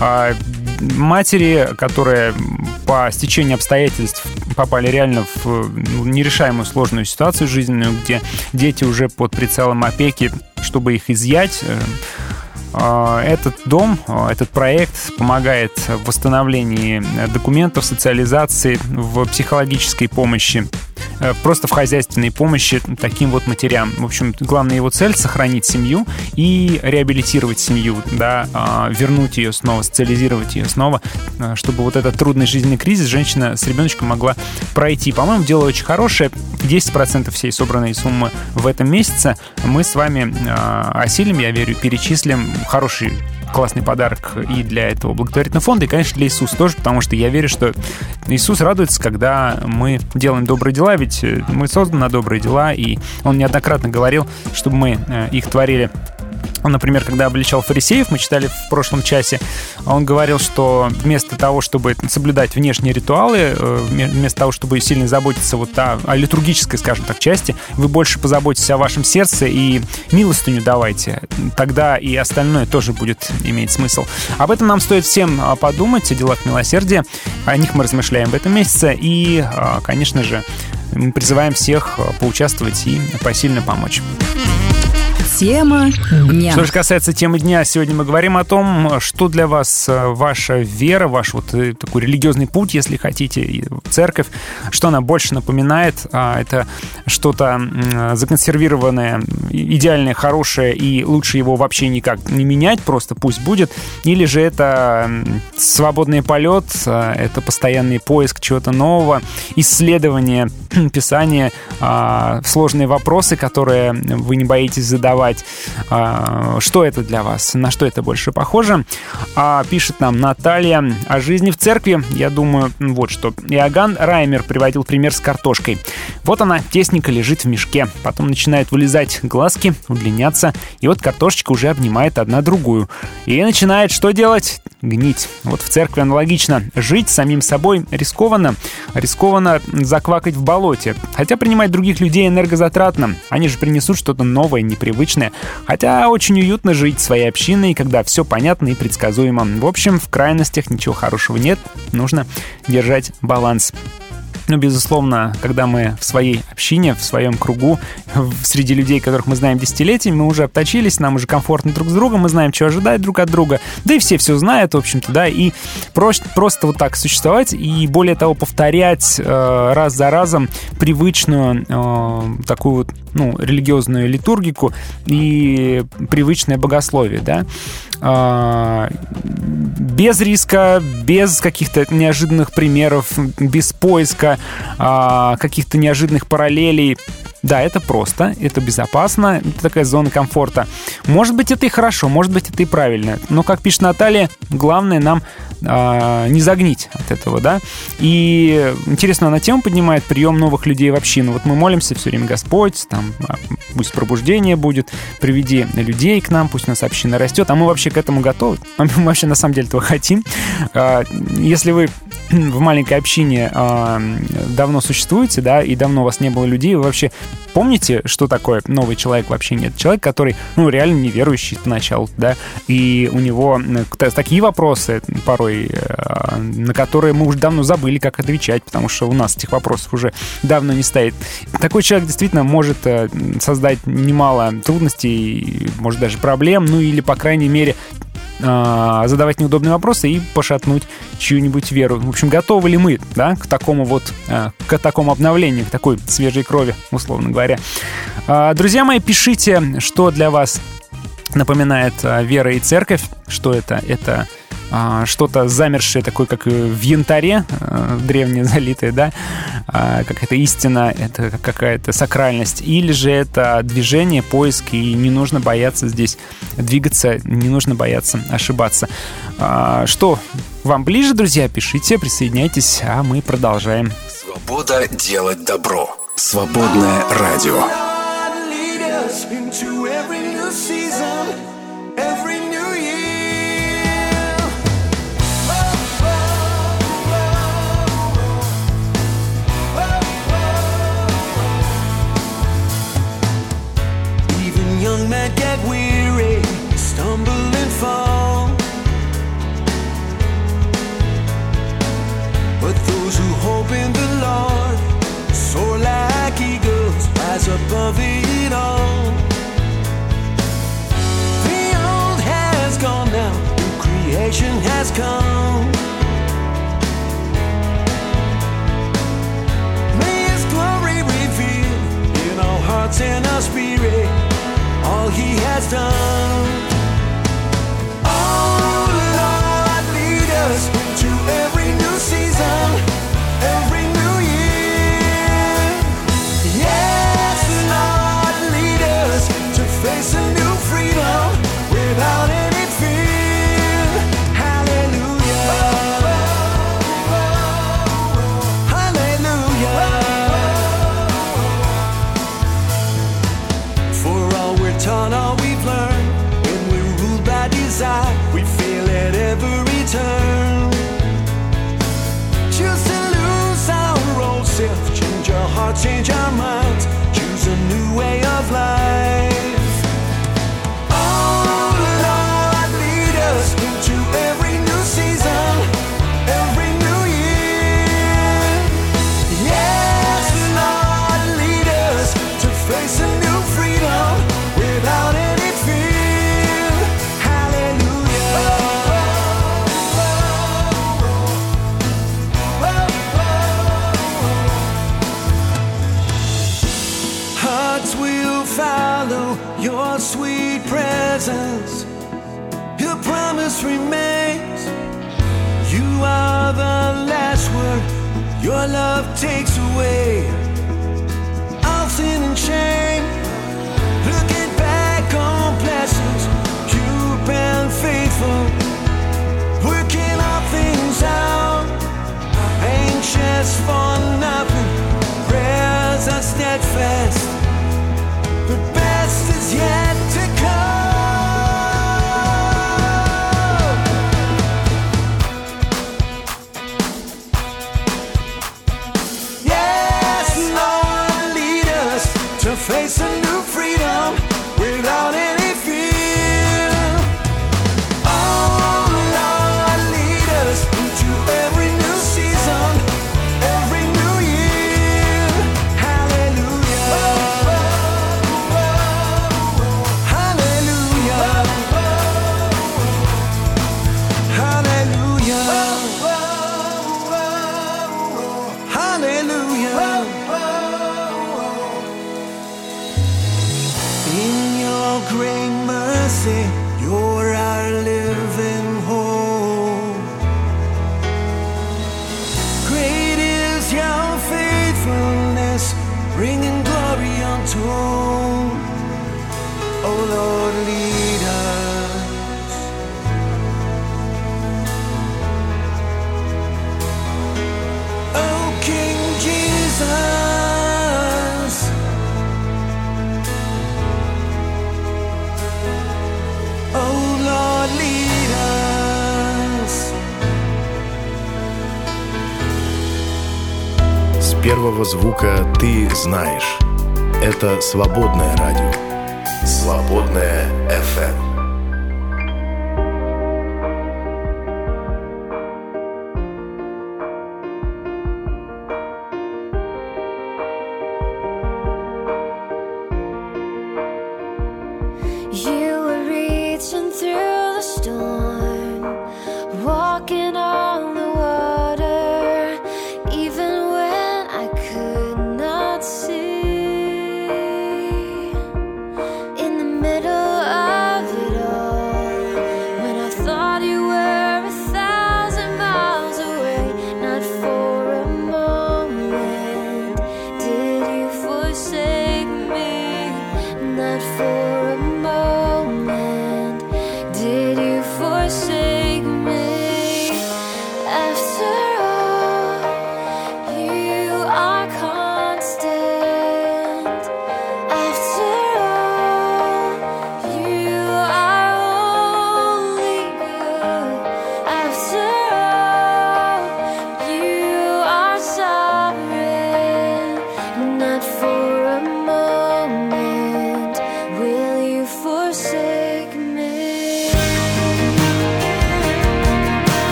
А, Матери, которые по стечению обстоятельств попали реально в ну, нерешаемую сложную ситуацию жизненную, где дети уже под прицелом опеки, чтобы их изъять, э, этот дом, а, этот проект помогает в восстановлении документов, социализации, в психологической помощи, э, просто в хозяйственной помощи таким вот матерям. В общем, главная его цель — сохранить семью и реабилитировать семью, да, а, вернуть ее снова, социализировать ее снова, а, чтобы вот этот трудный жизненный кризис женщина с ребеночком могла пройти. По-моему, дело очень хорошее. 10% всей собранной суммы в этом месяце мы с вами а, осилим, я верю, перечислим хороший классный подарок и для этого благотворительного фонда, и, конечно, для Иисуса тоже, потому что я верю, что Иисус радуется, когда мы делаем добрые дела, ведь мы созданы на добрые дела, и Он неоднократно говорил, чтобы мы э, их творили например, когда обличал фарисеев, мы читали в прошлом часе, он говорил, что вместо того, чтобы соблюдать внешние ритуалы, э, вместо того, чтобы сильно заботиться вот о, о литургической, скажем так, части, вы больше позаботитесь о вашем сердце и милостыню давайте. Тогда и остальное тоже будет иметь смысл. Об этом нам стоит всем а, подумать, о делах милосердия. О них мы размышляем в этом месяце. И, а, конечно же, мы призываем всех а, поучаствовать и посильно помочь. Тема дня. Что же касается темы дня, сегодня мы говорим о том, что для вас э, ваша вера, ваш вот э, такой религиозный путь, если хотите, церковь, что она больше напоминает. А, это что-то законсервированное, идеальное, хорошее, и лучше его вообще никак не менять, просто пусть будет. Или же это свободный полет, а, это постоянный поиск чего-то нового, исследование, писание, а, сложные вопросы, которые вы не боитесь задавать, а, что это для вас, на что это больше похоже. А, пишет нам Наталья о жизни в церкви. Я думаю, вот что. Иоганн Раймер приводил пример с картошкой. Вот она тесненько лежит в мешке. Потом начинают вылезать глазки, удлиняться. И вот картошечка уже обнимает одна другую. И начинает что делать? Гнить. Вот в церкви аналогично. Жить самим собой рискованно. Рискованно заквакать в болоте. Хотя принимать других людей энергозатратно. Они же принесут что-то новое, непривычное. Хотя очень уютно жить своей общиной, когда все понятно и предсказуемо. В общем, в крайностях ничего хорошего нет. Нужно держать баланс. Ну, безусловно, когда мы в своей общине, в своем кругу, среди людей, которых мы знаем десятилетиями, мы уже обточились, нам уже комфортно друг с другом, мы знаем, что ожидать друг от друга. Да и все все знают, в общем-то, да, и просто, просто вот так существовать и, более того, повторять э, раз за разом привычную э, такую вот, ну, религиозную литургику и привычное богословие, да без риска, без каких-то неожиданных примеров, без поиска а, каких-то неожиданных параллелей. Да, это просто, это безопасно, это такая зона комфорта. Может быть, это и хорошо, может быть, это и правильно. Но, как пишет Наталья, главное нам а, не загнить от этого, да. И интересно, она тему поднимает прием новых людей в общину. Вот мы молимся все время, Господь, там, а, пусть пробуждение будет, приведи людей к нам, пусть нас община растет, а мы вообще к этому готовы. Мы вообще на самом деле этого хотим. А, если вы в маленькой общине давно существуете, да, и давно у вас не было людей, вы вообще помните, что такое новый человек в общине? Это человек, который, ну, реально неверующий поначалу, да, и у него такие вопросы порой, э, на которые мы уже давно забыли, как отвечать, потому что у нас этих вопросов уже давно не стоит. Такой человек действительно может э, создать немало трудностей, может даже проблем, ну или, по крайней мере, э, задавать неудобные вопросы и пошатнуть чью-нибудь веру. В общем, готовы ли мы да, к такому вот, к такому обновлению, к такой свежей крови, условно говоря. Друзья мои, пишите, что для вас напоминает вера и церковь. Что это? Это а, что-то замершее, такое, как в янтаре, а, древнее залитое, да, а, какая-то истина, это какая-то сакральность, или же это движение, поиск, и не нужно бояться здесь двигаться, не нужно бояться ошибаться. Что вам ближе, друзья, пишите, присоединяйтесь, а мы продолжаем. Свобода делать добро. Свободное радио. young men get weary, stumble and fall. But those who hope in the Lord soar like eagles, rise above it all. The old has gone now, new creation has come. May His glory reveal in our hearts and our spirit all He has done. Знаешь. Это свободное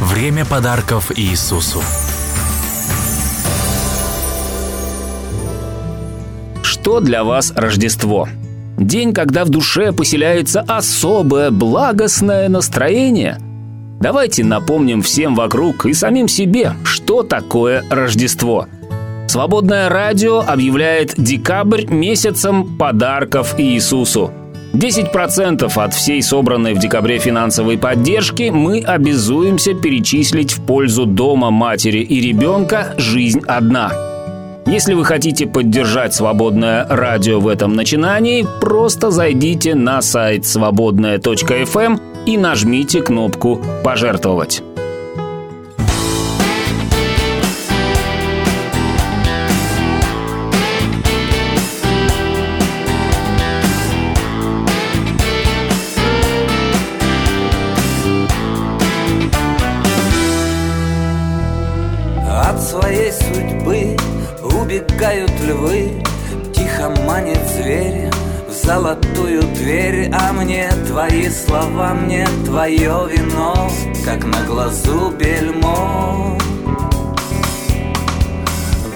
Время подарков Иисусу. Что для вас Рождество? День, когда в душе поселяется особое благостное настроение? Давайте напомним всем вокруг и самим себе, что такое Рождество. Свободное радио объявляет декабрь месяцем подарков Иисусу – 10% от всей собранной в декабре финансовой поддержки мы обязуемся перечислить в пользу дома матери и ребенка «Жизнь одна». Если вы хотите поддержать свободное радио в этом начинании, просто зайдите на сайт свободная.фм эм и нажмите кнопку «Пожертвовать». Твои слова Мне твое вино, как на глазу бельмо.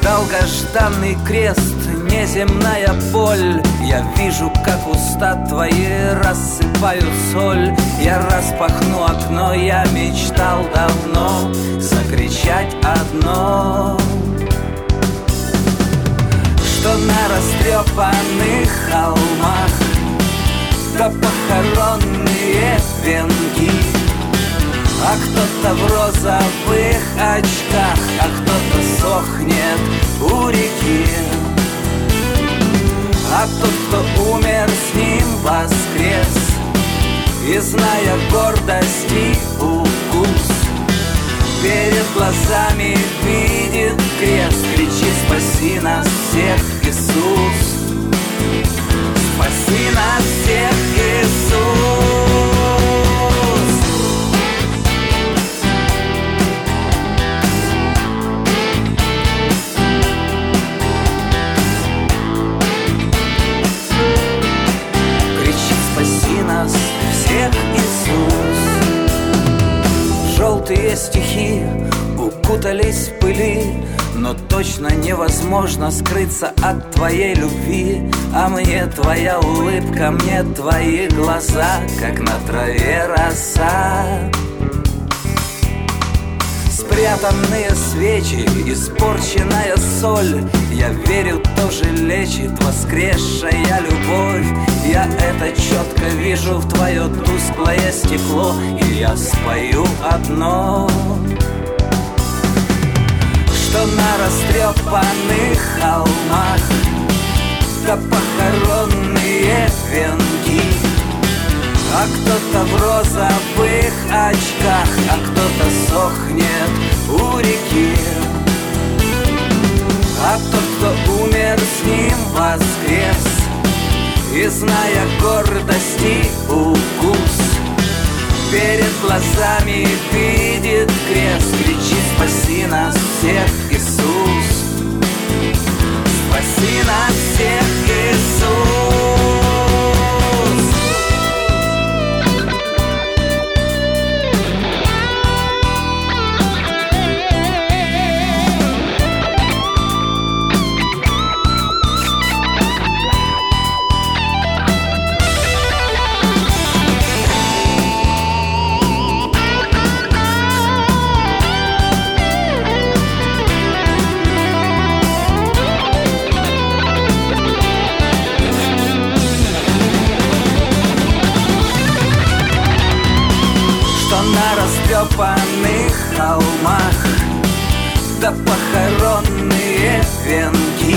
Долгожданный крест, неземная боль. Я вижу, как уста твои рассыпают соль. Я распахну окно, я мечтал давно Закричать одно. Что на растрепанных холмах Да похоронные венки а кто-то в розовых очках А кто-то сохнет у реки. А тот, кто умер, с ним воскрес. И зная гордости укус Перед глазами видит крест. Кричит «Спаси нас всех, Иисус!» Спаси нас всех, Иисус! желтые стихи укутались в пыли Но точно невозможно скрыться от твоей любви. А мне твоя улыбка, мне твои глаза Как на траве роса. Спрятанные свечи, испорченная соль. Я верю, тоже лечит воскресшая любовь. Я это четко вижу в твое тусклое стекло. И я спою одно Что на растрепанных холмах Да похоронные венки. А кто-то в розовых очках А кто-то сохнет у реки. А тот, кто умер, с ним воскрес И зная гордости укус. Перед глазами видит крест Кричит «Спаси нас всех, Иисус!» Спаси нас всех, Иисус! Растрепанных холмах Да похоронные венки.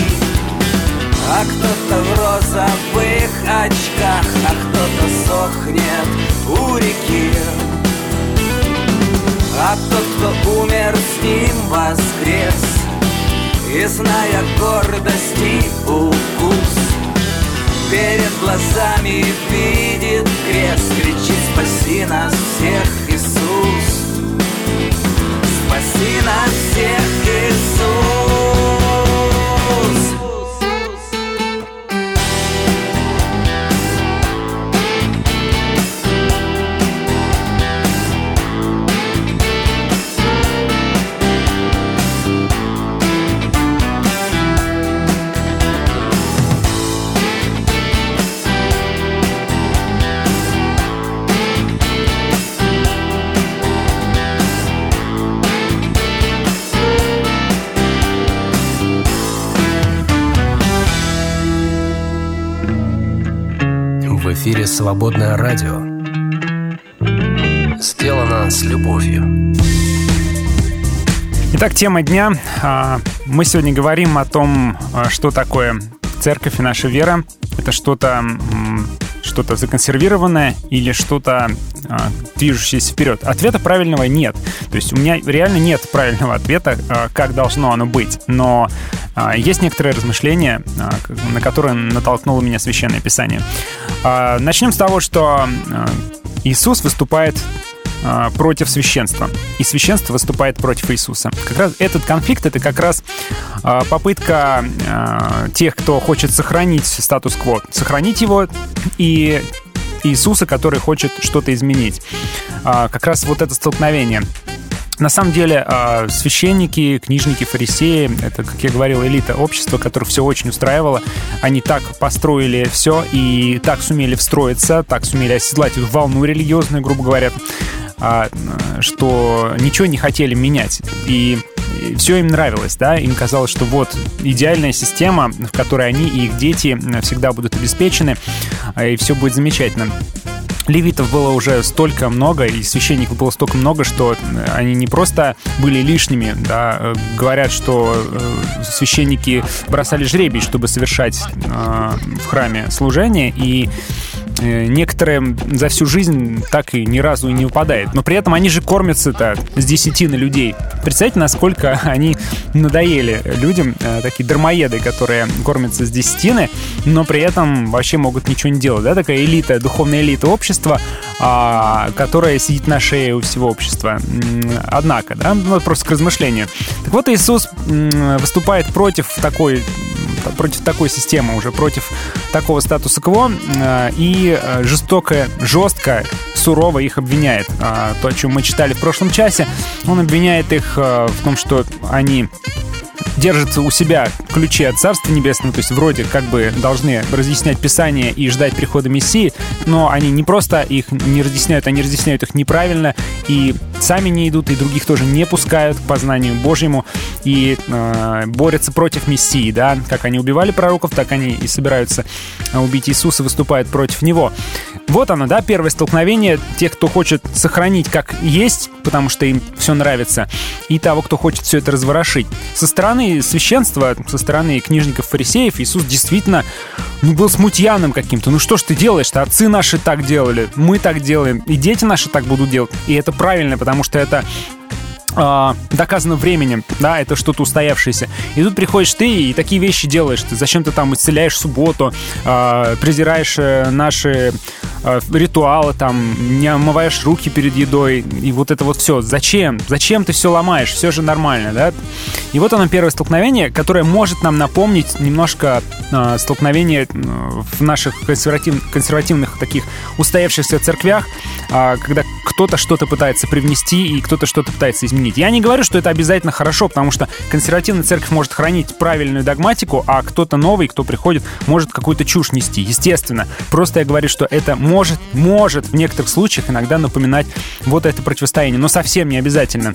А кто-то в розовых очках А кто-то сохнет у реки. А тот, кто умер, с ним воскрес. И зная гордости укус Перед глазами видит крест. Кричит спаси нас всех нас всех, Иисус. Эфире «Свободное радио». Сделано с любовью. Итак, тема дня. А, мы сегодня говорим о том, а, что такое церковь и наша вера. Это что-то что-то законсервированное или что-то а, движущееся вперед? Ответа правильного нет. То есть у меня реально нет правильного ответа, а, как должно оно быть. Но есть некоторые размышления, а, на которые натолкнуло меня Священное Писание. А, начнем с того, что а, Иисус выступает а, против священства, и священство выступает против Иисуса. Как раз этот конфликт — это как раз а, попытка а, тех, кто хочет сохранить статус-кво, сохранить его, и Иисуса, который хочет что-то изменить. Как раз вот это столкновение. На самом деле священники, книжники, фарисеи, это, как я говорил, элита общества, которых все очень устраивало, они так построили все и так сумели встроиться, так сумели оседлать эту волну религиозную, грубо говоря, а, что ничего не хотели менять. И все им нравилось, да, им казалось, что вот идеальная система, в которой они и их дети всегда будут обеспечены, а, и все будет замечательно. Левитов было уже столько много, и священников было столько много, что они не просто были лишними, да, говорят, что э, священники бросали жребий, чтобы совершать э, в храме служение, и Э, некоторые за всю жизнь так и ни разу и не выпадает. Но при этом они же кормятся-то с десятины людей. Представьте, насколько они надоели людям, э, такие дармоеды, которые кормятся с десятины, но при этом вообще могут ничего не делать. Да? Такая элита, духовная элита общества, а, которая сидит на шее у всего общества. Однако, да, ну, просто к размышлению. Так вот, Иисус выступает против такой против такой системы, уже против такого статуса кво, э, и э, жестоко, жестко, сурово их обвиняет. То, о чем мы читали в прошлом часе, он обвиняет их э, в том, что они держатся у себя ключи от Царства Небесного, то есть вроде как бы должны разъяснять Писание и ждать прихода Мессии, но они не просто их не разъясняют, они разъясняют их неправильно, и сами не идут, и других тоже не пускают к познанию Божьему, и э, борются против Мессии, да, как они убивали пророков, так они и собираются убить Иисуса, выступают против Него. Вот оно, да, первое столкновение тех, кто хочет сохранить как есть, потому что им все нравится, и того, кто хочет все это разворошить. Со стороны священства, со стороны книжников-фарисеев Иисус действительно ну, был смутьяным каким-то. Ну что ж ты делаешь-то? Отцы наши так делали, мы так делаем, и дети наши так будут делать. И это правильно, потому что это э, доказано временем, да, это что-то устоявшееся. И тут приходишь ты и такие вещи делаешь. Ты зачем ты там исцеляешь субботу, э, презираешь э, наши ритуалы, там, не омываешь руки перед едой, и вот это вот все. Зачем? Зачем ты все ломаешь? Все же нормально, да? И вот оно первое столкновение, которое может нам напомнить немножко э, столкновение в наших консерватив, консервативных таких устоявшихся церквях, э, когда кто-то что-то пытается привнести и кто-то что-то пытается изменить. Я не говорю, что это обязательно хорошо, потому что консервативная церковь может хранить правильную догматику, а кто-то новый, кто приходит, может какую-то чушь нести. Естественно. Просто я говорю, что это может, может в некоторых случаях иногда напоминать вот это противостояние, но совсем не обязательно.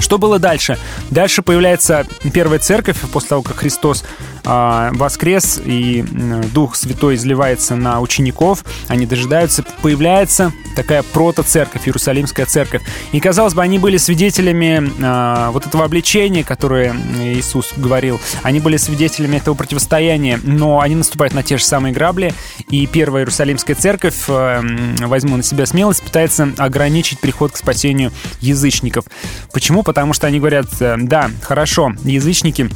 Что было дальше? Дальше появляется первая церковь после того, как Христос э, воскрес и Дух Святой изливается на учеников, они дожидаются, появляется такая прото-церковь, Иерусалимская церковь. И, казалось бы, они были свидетелями э, вот этого обличения, которое Иисус говорил. Они были свидетелями этого противостояния, но они наступают на те же самые грабли, и первая Иерусалимская церковь, э, возьму на себя смелость, пытается ограничить приход к спасению язычников. Почему? Потому что они говорят, э, да, хорошо, язычники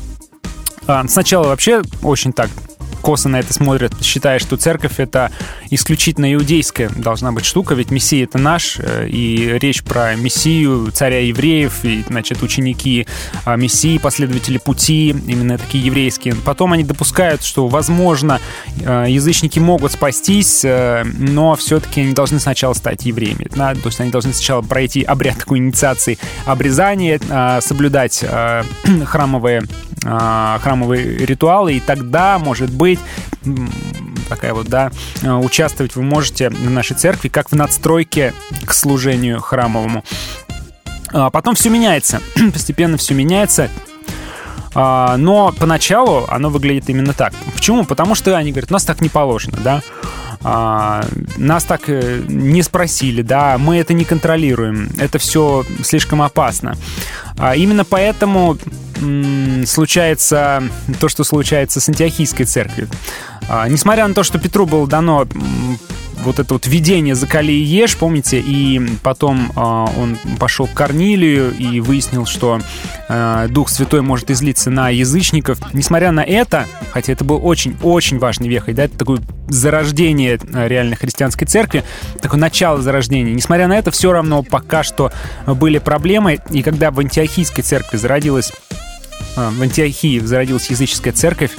а, сначала вообще очень так косо на это смотрят, считая, что церковь — это исключительно иудейская должна быть штука, ведь Мессия — это наш, э, и речь про Мессию, царя евреев, и, значит, ученики а, Мессии, последователи пути, именно такие еврейские. Потом они допускают, что, возможно, э, язычники могут спастись, э, но все-таки они должны сначала стать евреями. Да? То есть они должны сначала пройти обряд такой инициации обрезания, соблюдать храмовые храмовые ритуалы, и тогда, может быть, быть. Такая вот, да, э, участвовать вы можете в нашей церкви как в надстройке к служению храмовому. А потом все меняется, постепенно все меняется, но поначалу оно выглядит именно так. Почему? Потому что они говорят, нас так не положено, да, а, нас так э, не спросили, да, мы это не контролируем, это все слишком опасно. Именно поэтому случается то, что случается с антиохийской церковью. А, несмотря на то, что Петру было дано вот это вот видение «Закали и ешь», помните? И потом э, он пошел к Корнилию и выяснил, что э, Дух Святой может излиться на язычников. Несмотря на это, хотя это был очень-очень важный вехой, да, это такое зарождение реально христианской церкви, такое начало зарождения. Несмотря на это, все равно пока что были проблемы. И когда в антиохийской церкви зародилась в Антиохии зародилась языческая церковь,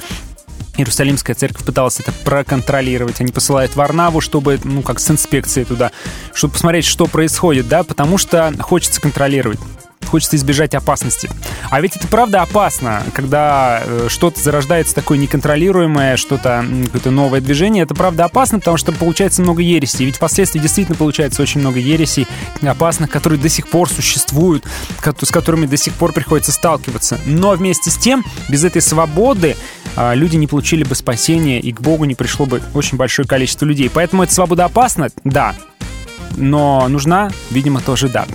Иерусалимская церковь пыталась это проконтролировать. Они посылают Варнаву, чтобы, ну, как с инспекцией туда, чтобы посмотреть, что происходит, да, потому что хочется контролировать хочется избежать опасности. А ведь это правда опасно, когда э, что-то зарождается такое неконтролируемое, что-то, какое-то новое движение. Это правда опасно, потому что получается много ересей. Ведь впоследствии действительно получается очень много ересей опасных, которые до сих пор существуют, с которыми до сих пор приходится сталкиваться. Но вместе с тем, без этой свободы а, люди не получили бы спасения, и к Богу не пришло бы очень большое количество людей. Поэтому эта свобода опасна? Да. Но нужна, видимо, тоже да.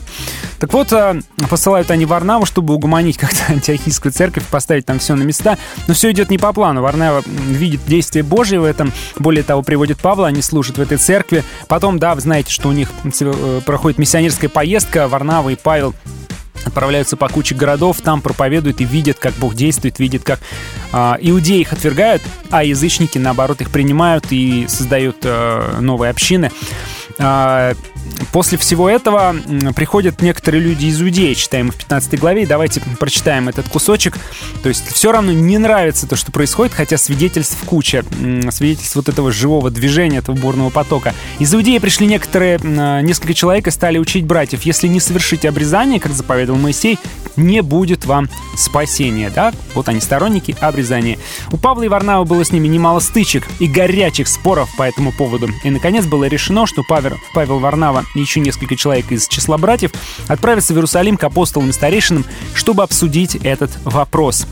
Так вот, а, посылают они Варнаву, чтобы угомонить как-то антиохийскую церковь, поставить там все на места. Но все идет не по плану. Варнава видит действие Божие в этом. Более того, приводит Павла, они служат в этой церкви. Потом, да, вы знаете, что у них э, проходит миссионерская поездка. Варнава и Павел отправляются по куче городов, там проповедуют и видят, как Бог действует, видят, как э, иудеи их отвергают, а язычники, наоборот, их принимают и создают э, новые общины. Э, После всего этого приходят некоторые люди из Иудеи, читаем в 15 главе. Давайте прочитаем этот кусочек. То есть все равно не нравится то, что происходит, хотя свидетельств куча. Свидетельств вот этого живого движения, этого бурного потока. Из Иудеи пришли некоторые, несколько человек и стали учить братьев. Если не совершить обрезание, как заповедовал Моисей, не будет вам спасения. Да? Вот они, сторонники обрезания. У Павла и Варнава было с ними немало стычек и горячих споров по этому поводу. И, наконец, было решено, что Павел, Павел Варнава и еще несколько человек из числа братьев отправятся в Иерусалим к апостолам и старейшинам, чтобы обсудить этот вопрос.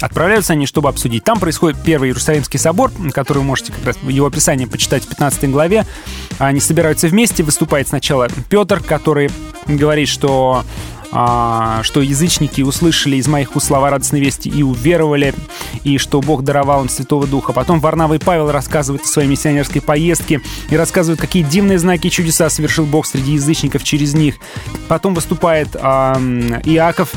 Отправляются они, чтобы обсудить. Там происходит первый Иерусалимский собор, который вы можете как раз его описание почитать в 15 главе. Они собираются вместе, выступает сначала Петр, который говорит, что что язычники услышали из моих уст слова радостной вести и уверовали, и что Бог даровал им Святого Духа. Потом Варнава и Павел рассказывают о своей миссионерской поездке и рассказывают, какие дивные знаки и чудеса совершил Бог среди язычников через них. Потом выступает а, Иаков,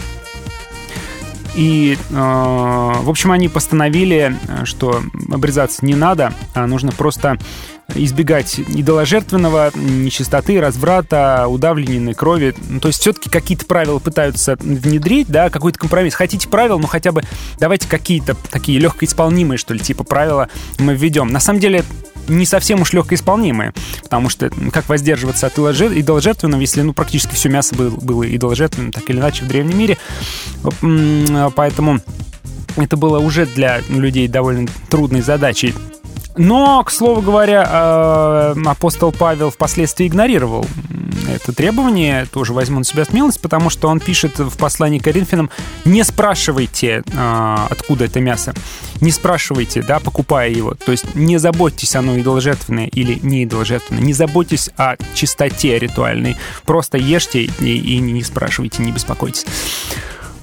и, э, в общем, они постановили, что обрезаться не надо, а нужно просто избегать идоложертвенного, нечистоты, разврата, удавленной крови. Ну, то есть все-таки какие-то правила пытаются внедрить, да, какой-то компромисс. Хотите правила, ну хотя бы давайте какие-то такие легкоисполнимые, что ли, типа правила мы введем. На самом деле не совсем уж легкоисполнимые, потому что как воздерживаться от идоложертвенного, если ну, практически все мясо было, было идоложертвенным, так или иначе, в древнем мире. Поэтому это было уже для людей довольно трудной задачей. Но, к слову говоря, э, апостол Павел впоследствии игнорировал это требование, тоже возьму на себя смелость, потому что он пишет в послании Коринфянам, не спрашивайте, э, откуда это мясо, не спрашивайте, да, покупая его, то есть не заботьтесь, оно идоложертвенное или не идоложертвенное, не заботьтесь о чистоте ритуальной, просто ешьте и не спрашивайте, не беспокойтесь.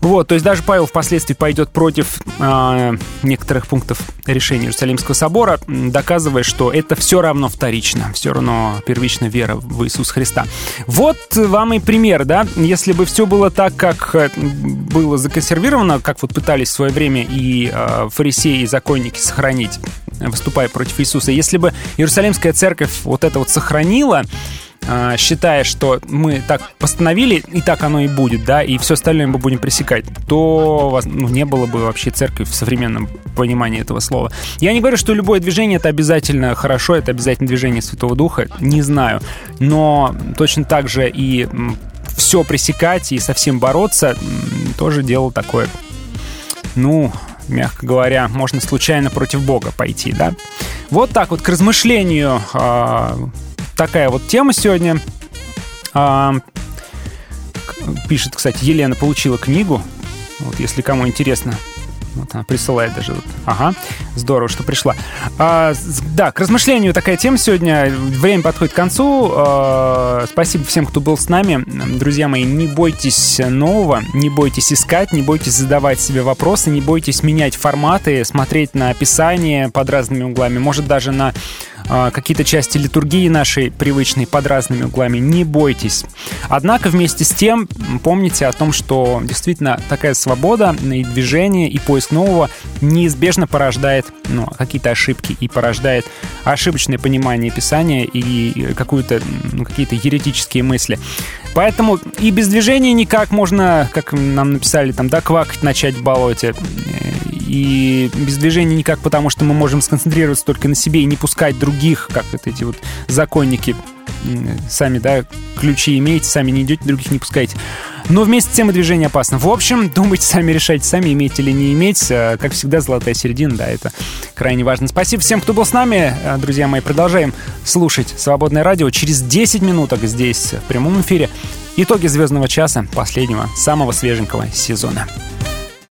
Вот, то есть даже Павел впоследствии пойдет против э, некоторых пунктов решения Иерусалимского собора, доказывая, что это все равно вторично, все равно первичная вера в Иисуса Христа. Вот вам и пример, да, если бы все было так, как э, было законсервировано, как вот пытались в свое время и э, фарисеи, и законники сохранить, выступая против Иисуса, если бы Иерусалимская церковь вот это вот сохранила, а, считая, что мы так постановили, и так оно и будет, да, и все остальное мы будем пресекать, то ну, не было бы вообще церкви в современном понимании этого слова. Я не говорю, что любое движение это обязательно хорошо, это обязательно движение Святого Духа, не знаю, но точно так же и все пресекать и совсем бороться тоже дело такое, ну, мягко говоря, можно случайно против Бога пойти, да. Вот так вот к размышлению а, такая вот тема сегодня. А, пишет, кстати, Елена получила книгу. Вот, если кому интересно, вот она присылает даже. Вот. Ага, здорово, что пришла. А, да, к размышлению такая тема сегодня. Время подходит к концу. А, спасибо всем, кто был с нами. Друзья мои, не бойтесь нового, не бойтесь искать, не бойтесь задавать себе вопросы, не бойтесь менять форматы, смотреть на описание под разными углами, может даже на какие-то части литургии нашей привычной под разными углами, не бойтесь. Однако вместе с тем помните о том, что действительно такая свобода и движение, и поиск нового неизбежно порождает ну, какие-то ошибки и порождает ошибочное понимание Писания и какую-то, ну, какие-то еретические мысли. Поэтому и без движения никак можно, как нам написали, там, да, квакать начать в болоте. И без движения никак, потому что мы можем сконцентрироваться только на себе и не пускать других, как вот эти вот законники сами, да, ключи имеете, сами не идете, других не пускаете. Но вместе с тем и движение опасно. В общем, думайте сами, решайте сами, иметь или не иметь. Э, как всегда, золотая середина, да, это крайне важно. Спасибо всем, кто был с нами. Э, друзья мои, продолжаем слушать «Свободное радио». Через 10 минуток здесь, в прямом эфире, итоги «Звездного часа», последнего, самого свеженького сезона.